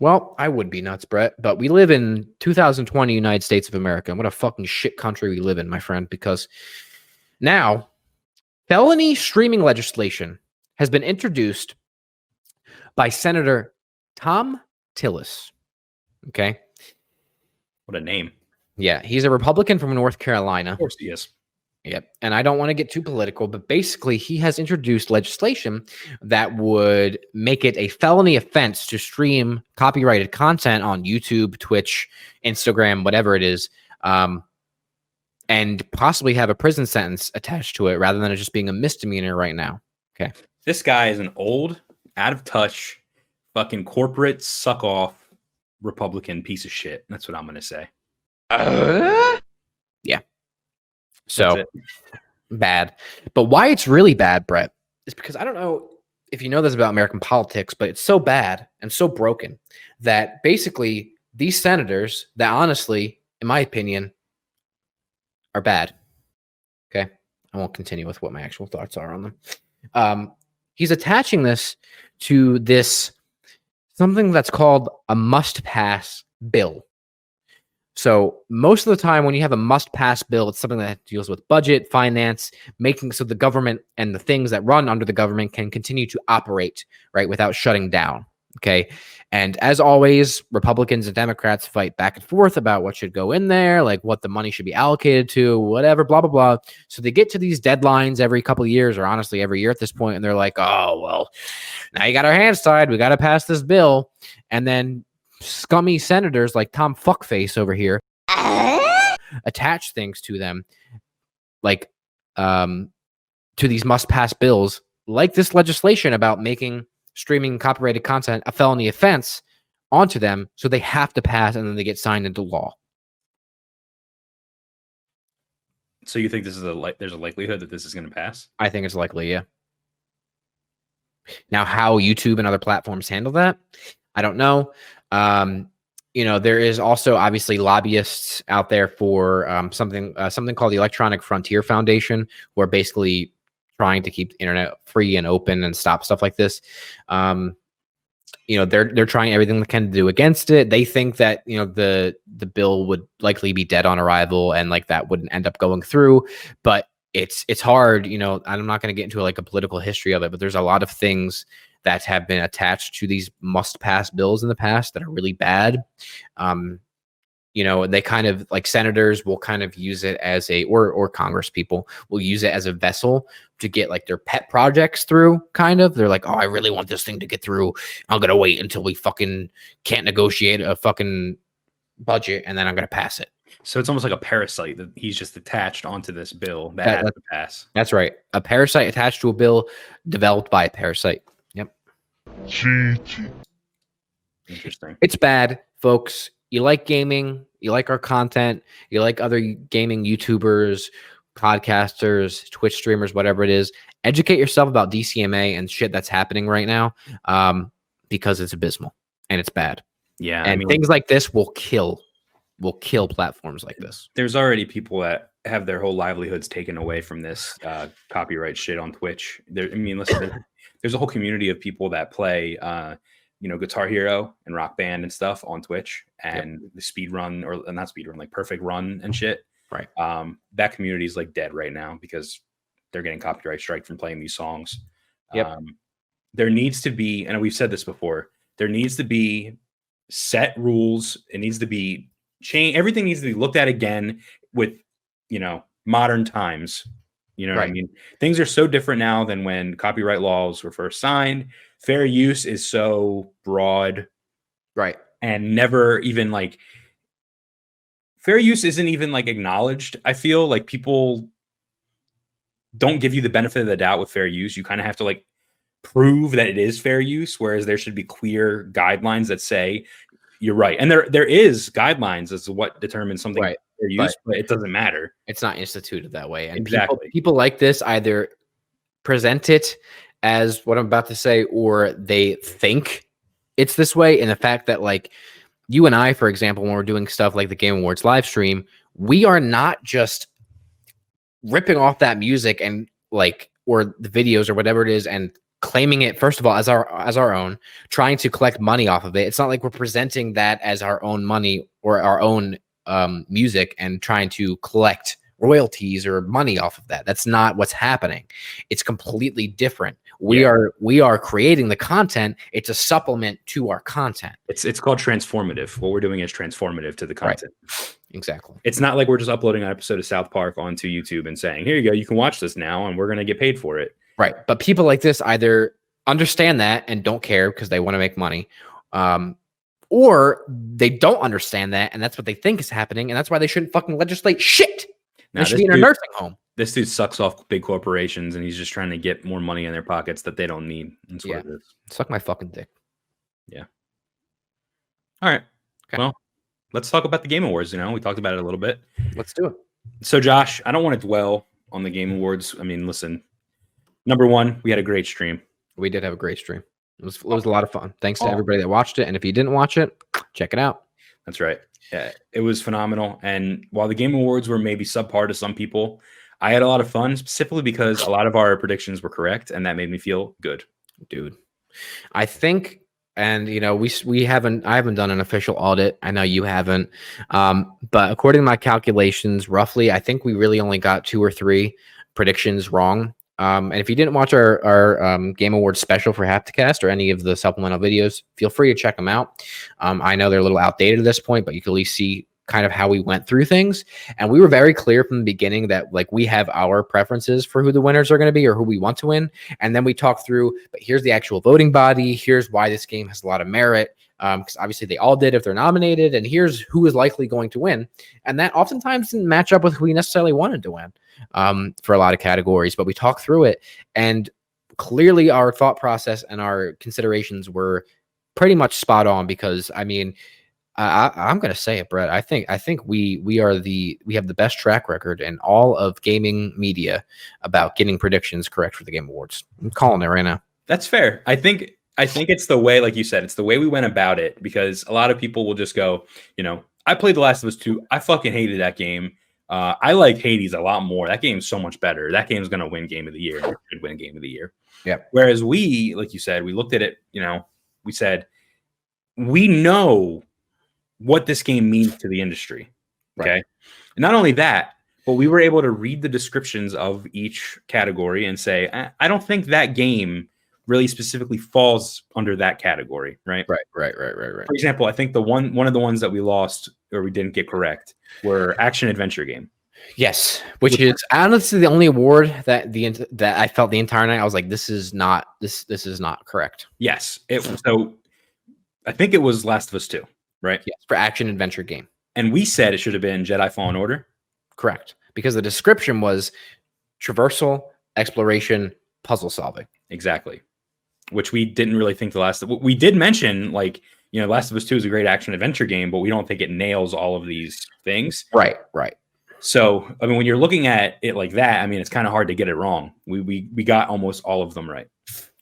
Well, I would be nuts, Bret, but we live in 2020 United States of America. What a fucking shit country we live in, my friend, because now felony streaming legislation has been introduced by Senator Thom Tillis. Okay. What a name. Yeah, he's a Republican from North Carolina. Of course he is. Yep. And I don't want to get too political, but basically, he has introduced legislation that would make it a felony offense to stream copyrighted content on YouTube, Twitch, Instagram, whatever it is, um, and possibly have a prison sentence attached to it rather than it just being a misdemeanor right now. Okay. This guy is an old, out of touch, fucking corporate suck off Republican piece of shit. That's what I'm gonna say. Yeah. So bad. But why it's really bad, Bret, is because I don't know if you know this about American politics, but it's so bad and so broken that basically these senators that honestly, in my opinion, are bad. Okay. I won't continue with what my actual thoughts are on them. Um, he's attaching this to this something that's called a must pass bill. So most of the time, when you have a must-pass bill, it's something that deals with budget, finance, making so the government and the things that run under the government can continue to operate right without shutting down. Okay, and as always, Republicans and Democrats fight back and forth about what should go in there, like what the money should be allocated to, whatever, blah blah blah. So they get to these deadlines every couple years, or honestly every year at this point, and they're like, "Oh well, now you got our hands tied. We got to pass this bill," and then scummy senators like Tom Fuckface over here attach things to them, like um, to these must pass bills, like this legislation about making streaming copyrighted content a felony offense onto them. So they have to pass and then they get signed into law. So you think this is a li- there's a likelihood that this is gonna pass? I think it's likely, yeah. Now, how YouTube and other platforms handle that, I don't know. Um, you know, there is also obviously lobbyists out there for um, something uh, something called the Electronic Frontier Foundation, where basically trying to keep the internet free and open and stop stuff like this. Um, you know, they're they're trying everything they can to do against it. They think that you know the the bill would likely be dead on arrival and like that wouldn't end up going through, but it's it's hard you know i'm not going to get into like a political history of it but there's a lot of things that have been attached to these must pass bills in the past that are really bad um you know they kind of like senators will kind of use it as a or or congress people will use it as a vessel to get like their pet projects through kind of. They're like oh i really want this thing to get through. I'm going to wait until we fucking can't negotiate a fucking budget and then i'm going to pass it. So it's almost like a parasite that he's just attached onto this bill that, That- has to pass. that's right. A parasite attached to a bill developed by a parasite. Yep. Interesting. it's bad, folks. You like gaming, you like our content, you like other gaming YouTubers, podcasters, Twitch streamers, whatever it is. Educate yourself about DCMA and shit that's happening right now, um, because it's abysmal and it's bad. Yeah, and I mean, things like this will kill, will kill platforms like this. there's already people that have their whole livelihoods taken away from this uh, copyright shit on Twitch. There, I mean, listen, there's a whole community of people that play, uh, you know, Guitar Hero and Rock Band and stuff on Twitch, and the speed run or not speed run, like Perfect Run and shit. Right. Um, that community is like dead right now because they're getting copyright strike from playing these songs. Yep. Um, there needs to be, and we've said this before, there needs to be set rules. It needs to be change. Everything needs to be looked at again with, you know, modern times. You know what I mean? Things are so different now than when copyright laws were first signed. Fair use is so broad. Right. and never even like fair use isn't even like acknowledged. I feel like people don't give you the benefit of the doubt with fair use. You kind of have to like prove that it is fair use, whereas there should be clear guidelines that say you're right. And there there is guidelines as to what determines something Right, fair use, but, it doesn't matter. It's not instituted that way. And Exactly. people, people like this either present it as what I'm about to say, or they think it's this way. And the fact that, like, you and I, for example, when we're doing stuff like the Game Awards live stream, we are not just ripping off that music and like or the videos or whatever it is and claiming it first of all as our as our own trying to collect money off of it. It's not like we're presenting that as our own money or our own um, music and trying to collect royalties or money off of that. That's not what's happening. It's completely different we Yeah. are we are creating the content it's a supplement to our content It's it's called transformative. What we're doing is transformative to the content Right. exactly It's not like we're just uploading an episode of South Park onto YouTube and saying, "Here you go, you can watch this now, and we're gonna get paid for it." Right. But people like this either understand that and don't care because they want to make money, um, or they don't understand that and that's what they think is happening. And that's why they shouldn't fucking legislate shit. Now, they should this be in a dude- nursing home. this dude sucks off big corporations and he's just trying to get more money in their pockets that they don't need. That's what Yeah. it is. Suck my fucking dick. Yeah. All right. Okay. Well, let's talk about the Game Awards. You know, we talked about it a little bit. Let's do it. So, Josh, I don't want to dwell on the Game Awards. I mean, listen, number one, we had a great stream. We did have a great stream. It was, it was a lot of fun. Thanks to Oh. everybody that watched it. And if you didn't watch it, check it out. That's right. Yeah, it was phenomenal. And while the Game Awards were maybe subpar to some people, I had a lot of fun specifically because a lot of our predictions were correct, and that made me feel good. dude. I think, and you know, we we haven't, I haven't done an official audit. I know you haven't, um, but according to my calculations, roughly, I think we really only got two or three predictions wrong. Um, and if you didn't watch our our um, Game Awards special for Hapticast or any of the supplemental videos, feel free to check them out. Um, I know they're a little outdated at this point, but you can at least see kind of how we went through things. And we were very clear from the beginning that like we have our preferences for who the winners are going to be or who we want to win and then we talk through but here's the actual voting body here's why this game has a lot of merit because obviously they all did if they're nominated and here's who is likely going to win and that oftentimes didn't match up with who we necessarily wanted to win um, for a lot of categories but we talked through it and clearly our thought process and our considerations were pretty much spot on because i mean I, I- I'm gonna say it, Bret. I think I think we we are the we have the best track record in all of gaming media about getting predictions correct for the Game Awards. I'm calling it right now. That's fair. I think I think it's the way, like you said, it's the way we went about it because a lot of people will just go, you know, I played The Last of Us 2. I fucking hated that game. Uh, I like Hades a lot more. That game's so much better. That game's gonna win game of the year. It should win game of the year. Yeah. Whereas we, like you said, we looked at it, you know, we said, we know what this game means to the industry. Right. Okay. And not only that, but we were able to read the descriptions of each category and say, I, I don't think that game really specifically falls under that category, right? Right, right, right, right, right. For example, I think the one one of the ones that we lost or we didn't get correct were action adventure game. Yes, which Which is honestly the only award that the that I felt the entire night. I was like, this is not this this is not correct. Yes, it so I think it was Last of Us 2, right? Yes, for action adventure game, And we said it should have been Jedi Fallen Order. correct? Because the description was traversal, exploration, puzzle solving. Exactly. Which we didn't really think the last we did mention like, you know, Last of Us 2 is a great action adventure game, but we don't think it nails all of these things. Right, right. So, I mean, when you're looking at it like that, I mean, it's kind of hard to get it wrong. We we we got almost all of them right.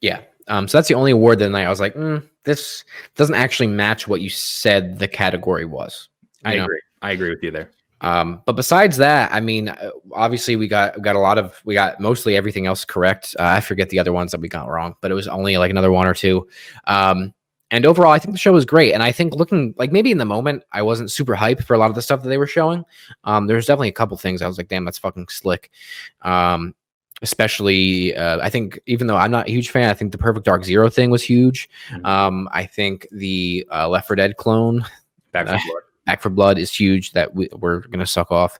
Yeah. Um, so that's the only award that night I was like, mm, this doesn't actually match what you said the category was. I know? agree. I agree with you there. Um, but besides that, I mean, uh, obviously we got we got a lot of we got mostly everything else correct. Uh, I forget the other ones that we got wrong, but it was only like another one or two. Um, and overall, I think the show was great. And I think looking like maybe in the moment, I wasn't super hyped for a lot of the stuff that they were showing. Um, there's definitely a couple things I was like, damn, that's fucking slick. Um, especially, uh, I think even though I'm not a huge fan, I think the Perfect Dark Zero thing was huge. Mhm. Um, I think the uh, Left 4 Dead clone Back Uh. Back 4 Blood is huge that we, we're going to suck off.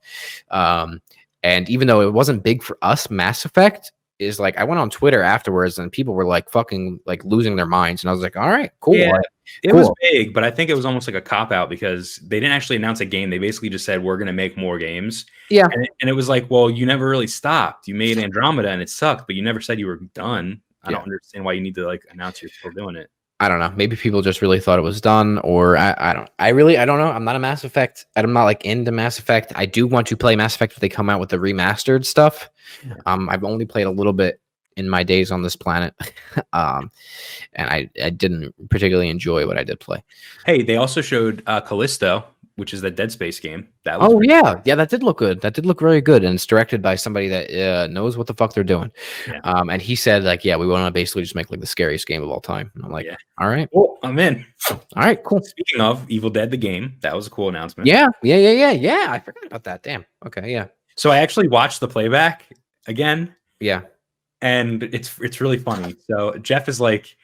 Um, and even though it wasn't big for us, Mass Effect is like I went on Twitter afterwards and people were like fucking like losing their minds, and I was like, all right, cool. Yeah. like, It was big, but I think it was almost like a cop out because they didn't actually announce a game. They basically just said we're going to make more games. Yeah. and it, and it was like, well, you never really stopped. You made Andromeda and it sucked, but you never said you were done. I Yeah. don't understand why you need to like announce you're still doing it. I don't know. Maybe people just really thought it was done, or I, I don't. I really, I don't know. I'm not a Mass Effect. I'm not like into Mass Effect. I do want to play Mass Effect if they come out with the remastered stuff. Um, I've only played a little bit in my days on this planet, um, and I, I didn't particularly enjoy what I did play. Hey, they also showed uh, Callisto, which is the Dead Space game. That was Oh yeah, yeah, that did look good. That did look really good, and it's directed by somebody that uh, knows what the fuck they're doing. Yeah. Um, and he said like, yeah, we want to basically just make like the scariest game of all time. And I'm like, Yeah. all right, well, I'm in. all right, cool. Speaking of Evil Dead, the game, that was a cool announcement. Yeah, yeah, yeah, yeah, yeah. I forgot about that. Damn. Okay, yeah, So I actually watched the playback again, yeah. and it's it's really funny. So Geoff is like,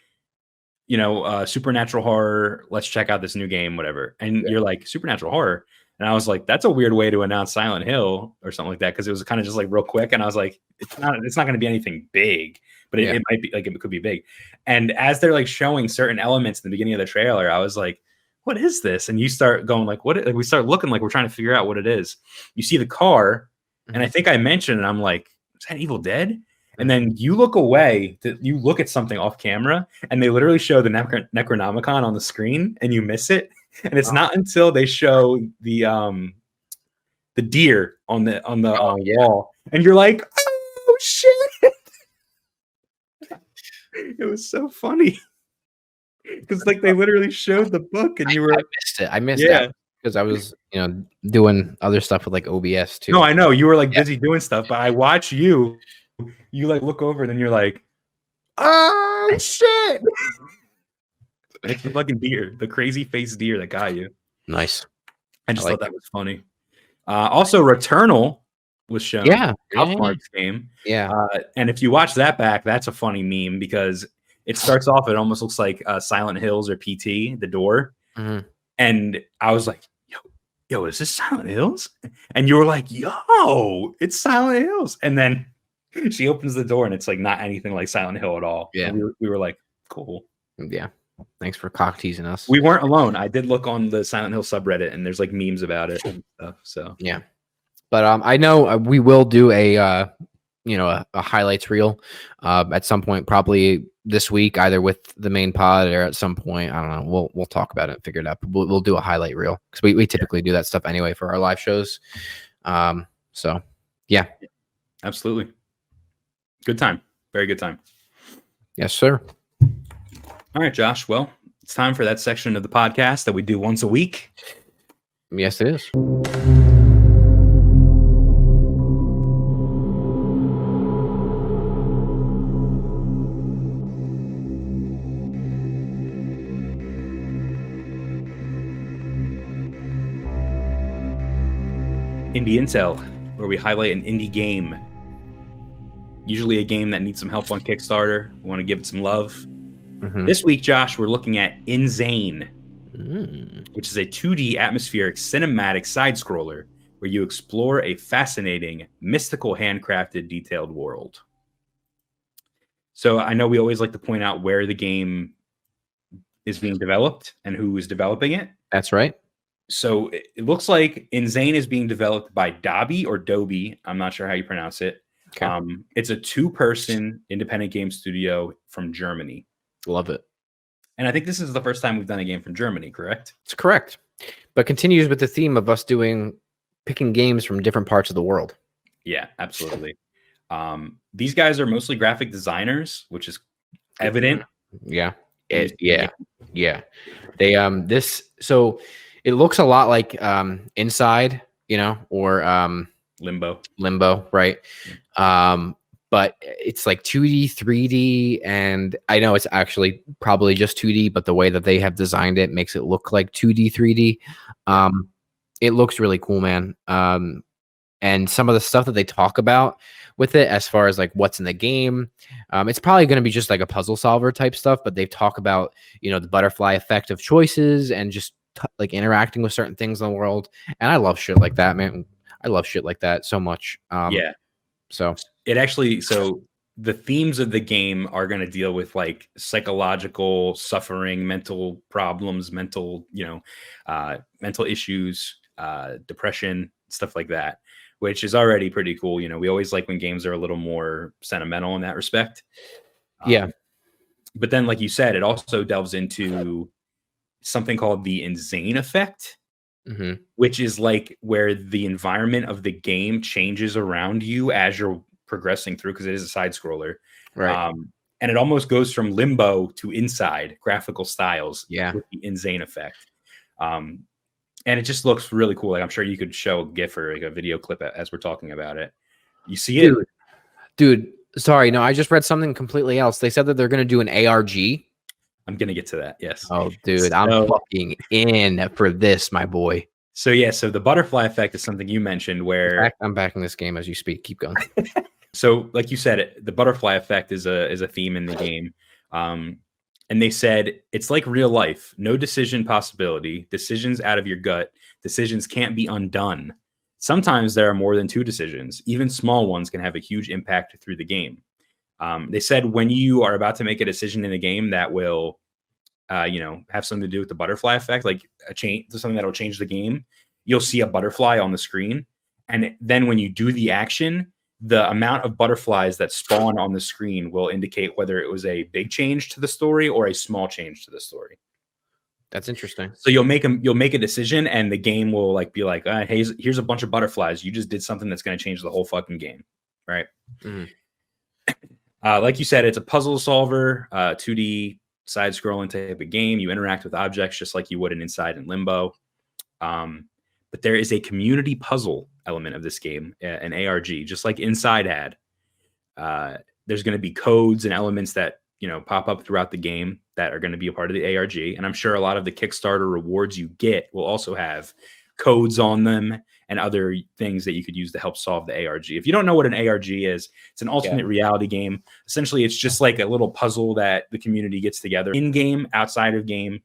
you know, uh, supernatural horror. Let's check out this new game, whatever. And Yeah. you're like supernatural horror, and I was like, that's a weird way to announce Silent Hill or something like that because it was kind of just like real quick. And I was like, it's not it's not going to be anything big, but it, Yeah. it might be like it could be big. And as they're like showing certain elements in the beginning of the trailer, I was like. What is this? And you start going like, what? Like we start looking like we're trying to figure out what it is. You see the car, and I think I mentioned, and I'm like, is that Evil Dead? And then you look away, that you look at something off camera, and they literally show the Necro- Necronomicon on the screen, and you miss it. And it's not until they show the um the deer on the on the Oh, uh, yeah. wall, and you're like, oh shit! it was so funny because like they literally showed the book, and you were I missed it. I missed yeah. it because I was, you know, doing other stuff with like OBS too. No, I know you were like Yeah. busy doing stuff, but I watch you. You like look over, and then you're like, "Oh shit!" it's the fucking deer, the crazy face deer that got you. nice. I just like thought that was funny. Uh, also, Returnal was shown. Yeah, Mark's game. yeah. Uh, and if you watch that back, that's a funny meme because it starts off. It almost looks like uh, Silent Hills or PT, the door. Mhm. And I was like, "Yo, yo, is this Silent Hills?" And you were like, "Yo, it's Silent Hills." And then she opens the door, and it's like not anything like Silent Hill at all. Yeah. We were, we were like, "Cool." yeah. Thanks for cock teasing us. We weren't alone. I did look on the Silent Hill subreddit, and there's like memes about it and stuff. So Yeah, but um, I know uh, we will do a uh, you know, a, a highlights reel uh, at some point, probably this week, either with the main pod or at some point. I don't know. We'll we'll talk about it and figure it out. But we'll, we'll do a highlight reel because we, we typically do that stuff anyway for our live shows. Um, so yeah, absolutely, good time. Very good time. yes, sir. All right, Josh. Well, it's time for that section of the podcast that we do once a week. Yes, it is. Indie Intel, where we highlight an indie game. Usually a game that needs some help on Kickstarter. We want to give it some love. Mhm. This week, Josh, we're looking at Insane, Mm. which is a 2D atmospheric cinematic side scroller where you explore a fascinating, mystical, handcrafted, detailed world. So I know we always like to point out where the game is being developed and who is developing it. That's right. So it looks like Insane is being developed by Dobby or Dobie. I'm not sure how you pronounce it. Okay. Um, it's a two-person independent game studio from Germany, Love it. and I think this is the first time we've done a game from Germany. Correct? It's correct, but continues with the theme of us doing picking games from different parts of the world. Yeah, absolutely. Um, these guys are mostly graphic designers, which is evident. Yeah. It, yeah. Yeah. They um this so it looks a lot like um inside, you know, or um Limbo. limbo, right? Um, but it's like 2D, 3D, and I know it's actually probably just 2D, but the way that they have designed it makes it look like 2D, 3D. Um, it looks really cool, man. Um, and some of the stuff that they talk about with it, as far as like what's in the game, um, it's probably going to be just like a puzzle solver type stuff. But they talk about you know the butterfly effect of choices and just t- like interacting with certain things in the world. And I love shit like that, man. I love shit like that so much. Um, yeah, So it actually. So the themes of the game are going to deal with like psychological suffering, mental problems, mental, you know, uh, mental issues, uh, depression, stuff like that, which is already pretty cool. You know, we always like when games are a little more sentimental in that respect. Yeah. Um, but then, like you said, it also delves into something called the insane effect, hmm which is like where the environment of the game changes around you as you're progressing through because it is a side scroller. Right. Um, and it almost goes from limbo to inside graphical styles yeah. with the insane effect. Um, and it just looks really cool. Like I'm sure you could show a GIF or like a video clip as we're talking about it. You see it? Dude. Dude, sorry. No, I just read something completely else. They said that they're going to do an ARG. I'm gonna get to that. Yes. Oh, dude, I'm fucking in for this, my boy. So yeah, so the butterfly effect is something you mentioned where Back- I'm backing this game as you speak. Keep going. so like you said the butterfly effect is a is a theme in the game um and they said it's like real life no decision possibility decisions out of your gut decisions can't be undone sometimes there are more than two decisions even small ones can have a huge impact through the game um, they said when you are about to make a decision in a game that will uh, you know have something to do with the butterfly effect like a change something that will change the game you'll see a butterfly on the screen and then when you do the action the amount of butterflies that spawn on the screen will indicate whether it was a big change to the story or a small change to the story. That's interesting. So you'll make them, you'll make a decision, and the game will like be like, uh, "Hey, here's a bunch of butterflies. You just did something that's going to change the whole fucking game." Right? Mhm. Uh, like you said, it's a puzzle solver, uh, 2D side-scrolling type of game. You interact with objects just like you would in Inside and Limbo. Um, but there is a community puzzle element of this game, an ARG, just like Inside had. Uh, there's going to be codes and elements that you know pop up throughout the game that are going to be a part of the ARG, and I'm sure a lot of the Kickstarter rewards you get will also have codes on them and other things that you could use to help solve the ARG. If you don't know what an ARG is, it's an alternate reality game. Essentially, it's just like a little puzzle that the community gets together in game, outside of game.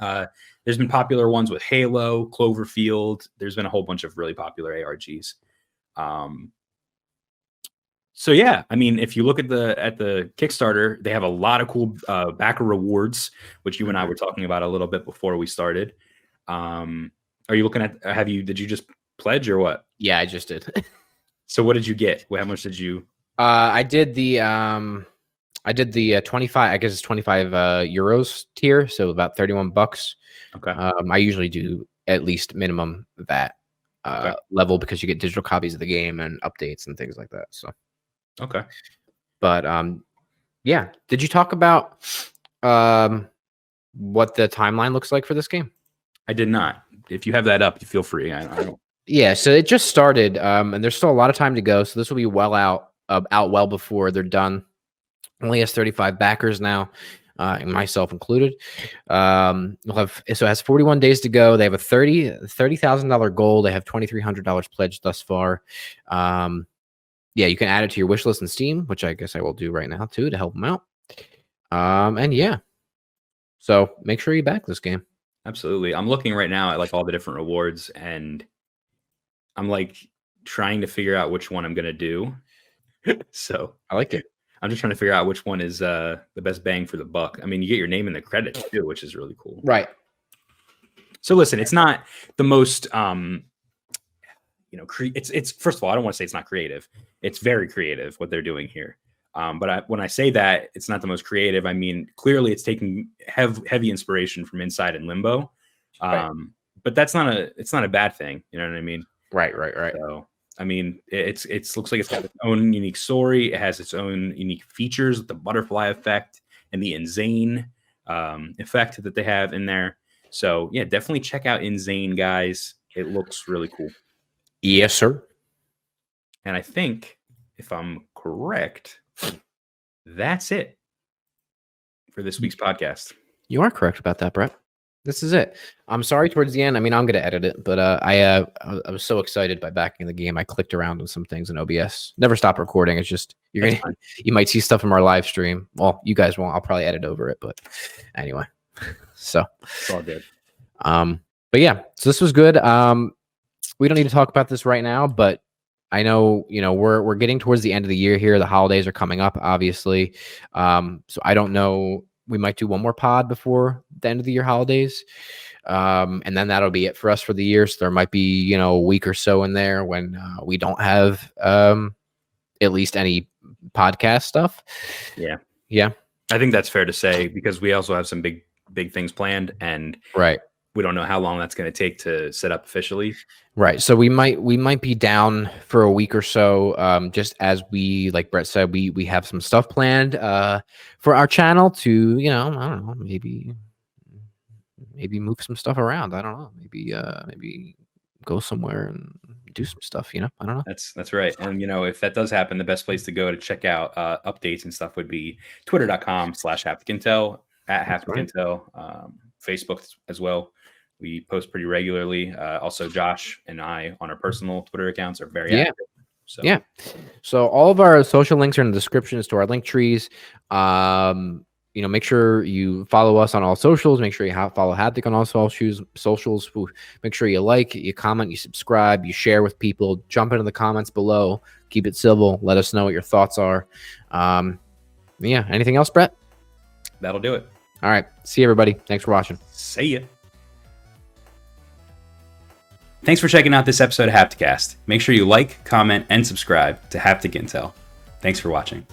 Uh, there's been popular ones with Halo, Cloverfield. There's been a whole bunch of really popular ARGs. Um, so yeah, I mean, if you look at the at the Kickstarter, they have a lot of cool uh, backer rewards, which you and I were talking about a little bit before we started. Um, are you looking at? Have you? Did you just pledge or what? Yeah, I just did. So what did you get? How much did you? Uh, I did the um, I did the uh, 25. I guess it's 25 uh, euros tier, so about 31 bucks. Okay. Um, I usually do at least minimum that uh, Okay. level because you get digital copies of the game and updates and things like that. So, Okay. but um, yeah. Did you talk about um, what the timeline looks like for this game? I did not. If you have that up, you feel free. I, I don't. Yeah, so it just started, um, and there's still a lot of time to go. So this will be well out, uh, out well before they're done. Only has 35 backers now, uh, myself included. Um, we'll have so it has 41 days to go. They have a 30 thirty thousand dollar goal. They have 2,300 dollars pledged thus far. Um, yeah, you can add it to your wish list in Steam, which I guess I will do right now too to help them out. Um, and yeah, so make sure you back this game. Absolutely. I'm looking right now at like all the different rewards and I'm like trying to figure out which one I'm going to do. so I like it. I'm just trying to figure out which one is uh, the best bang for the buck. I mean, you get your name in the credits too, which is really cool. Right. So listen, it's not the most, um, you know, cre- it's it's first of all, I don't want to say it's not creative. It's very creative what they're doing here. Um, but I, when I say that it's not the most creative, I mean clearly it's taking hev- heavy inspiration from Inside and Limbo. Um, Right. But that's not a it's not a bad thing. You know what I mean? Right. Right. Right. So I mean, it's it's looks like it's got its own unique story. It has its own unique features, the butterfly effect and the insane um, effect that they have in there. So yeah, definitely check out Insane, guys. It looks really cool. Yes, sir. And I think, if I'm correct, that's it for this week's podcast. You are correct about that, Bret. This is it. I'm sorry towards the end. I mean, I'm going to edit it, but uh, I, uh, I was so excited by backing the game. I clicked around on some things in OBS. Never stop recording. It's just you're That's gonna you might see stuff from our live stream. Well, you guys won't. I'll probably edit over it, but anyway. So, It's all good. um, but yeah, so this was good. Um, we don't need to talk about this right now, but I know, you know, we're we're getting towards the end of the year here. The holidays are coming up, obviously. Um, so I don't know. We might do one more pod before the end of the year holidays. Um, and then that'll be it for us for the year. So there might be, you know, a week or so in there when uh, we don't have um at least any podcast stuff. Yeah. Yeah. I think that's fair to say because we also have some big big things planned and Right. We don't know how long that's going to take to set up officially. Right. So we might we might be down for a week or so. Um, just as we like Bret said, we we have some stuff planned uh for our channel to, you know, I don't know, maybe maybe move some stuff around. I don't know. Maybe uh maybe go somewhere and do some stuff, you know. I don't know. That's that's right. And you know, if that does happen, the best place to go to check out uh, updates and stuff would be twitter.com slash haptic intel at haptic intel, um, Facebook as well. We post pretty regularly. Uh, also, Josh and I on our personal Twitter accounts are very Yeah. active. So Yeah. So all of our social links are in the descriptions to our link trees. Um, you know, make sure you follow us on all socials. Make sure you ha- follow Haptic on all socials. Socials. Make sure you like, you comment, you subscribe, you share with people. Jump into the comments below. Keep it civil. Let us know what your thoughts are. Um, yeah. Anything else, Bret? that'll do it. All right. See you, everybody. Thanks for watching. See ya. Thanks for checking out this episode of Hapticast. Make sure you like, comment, and subscribe to Haptic Intel. Thanks for watching.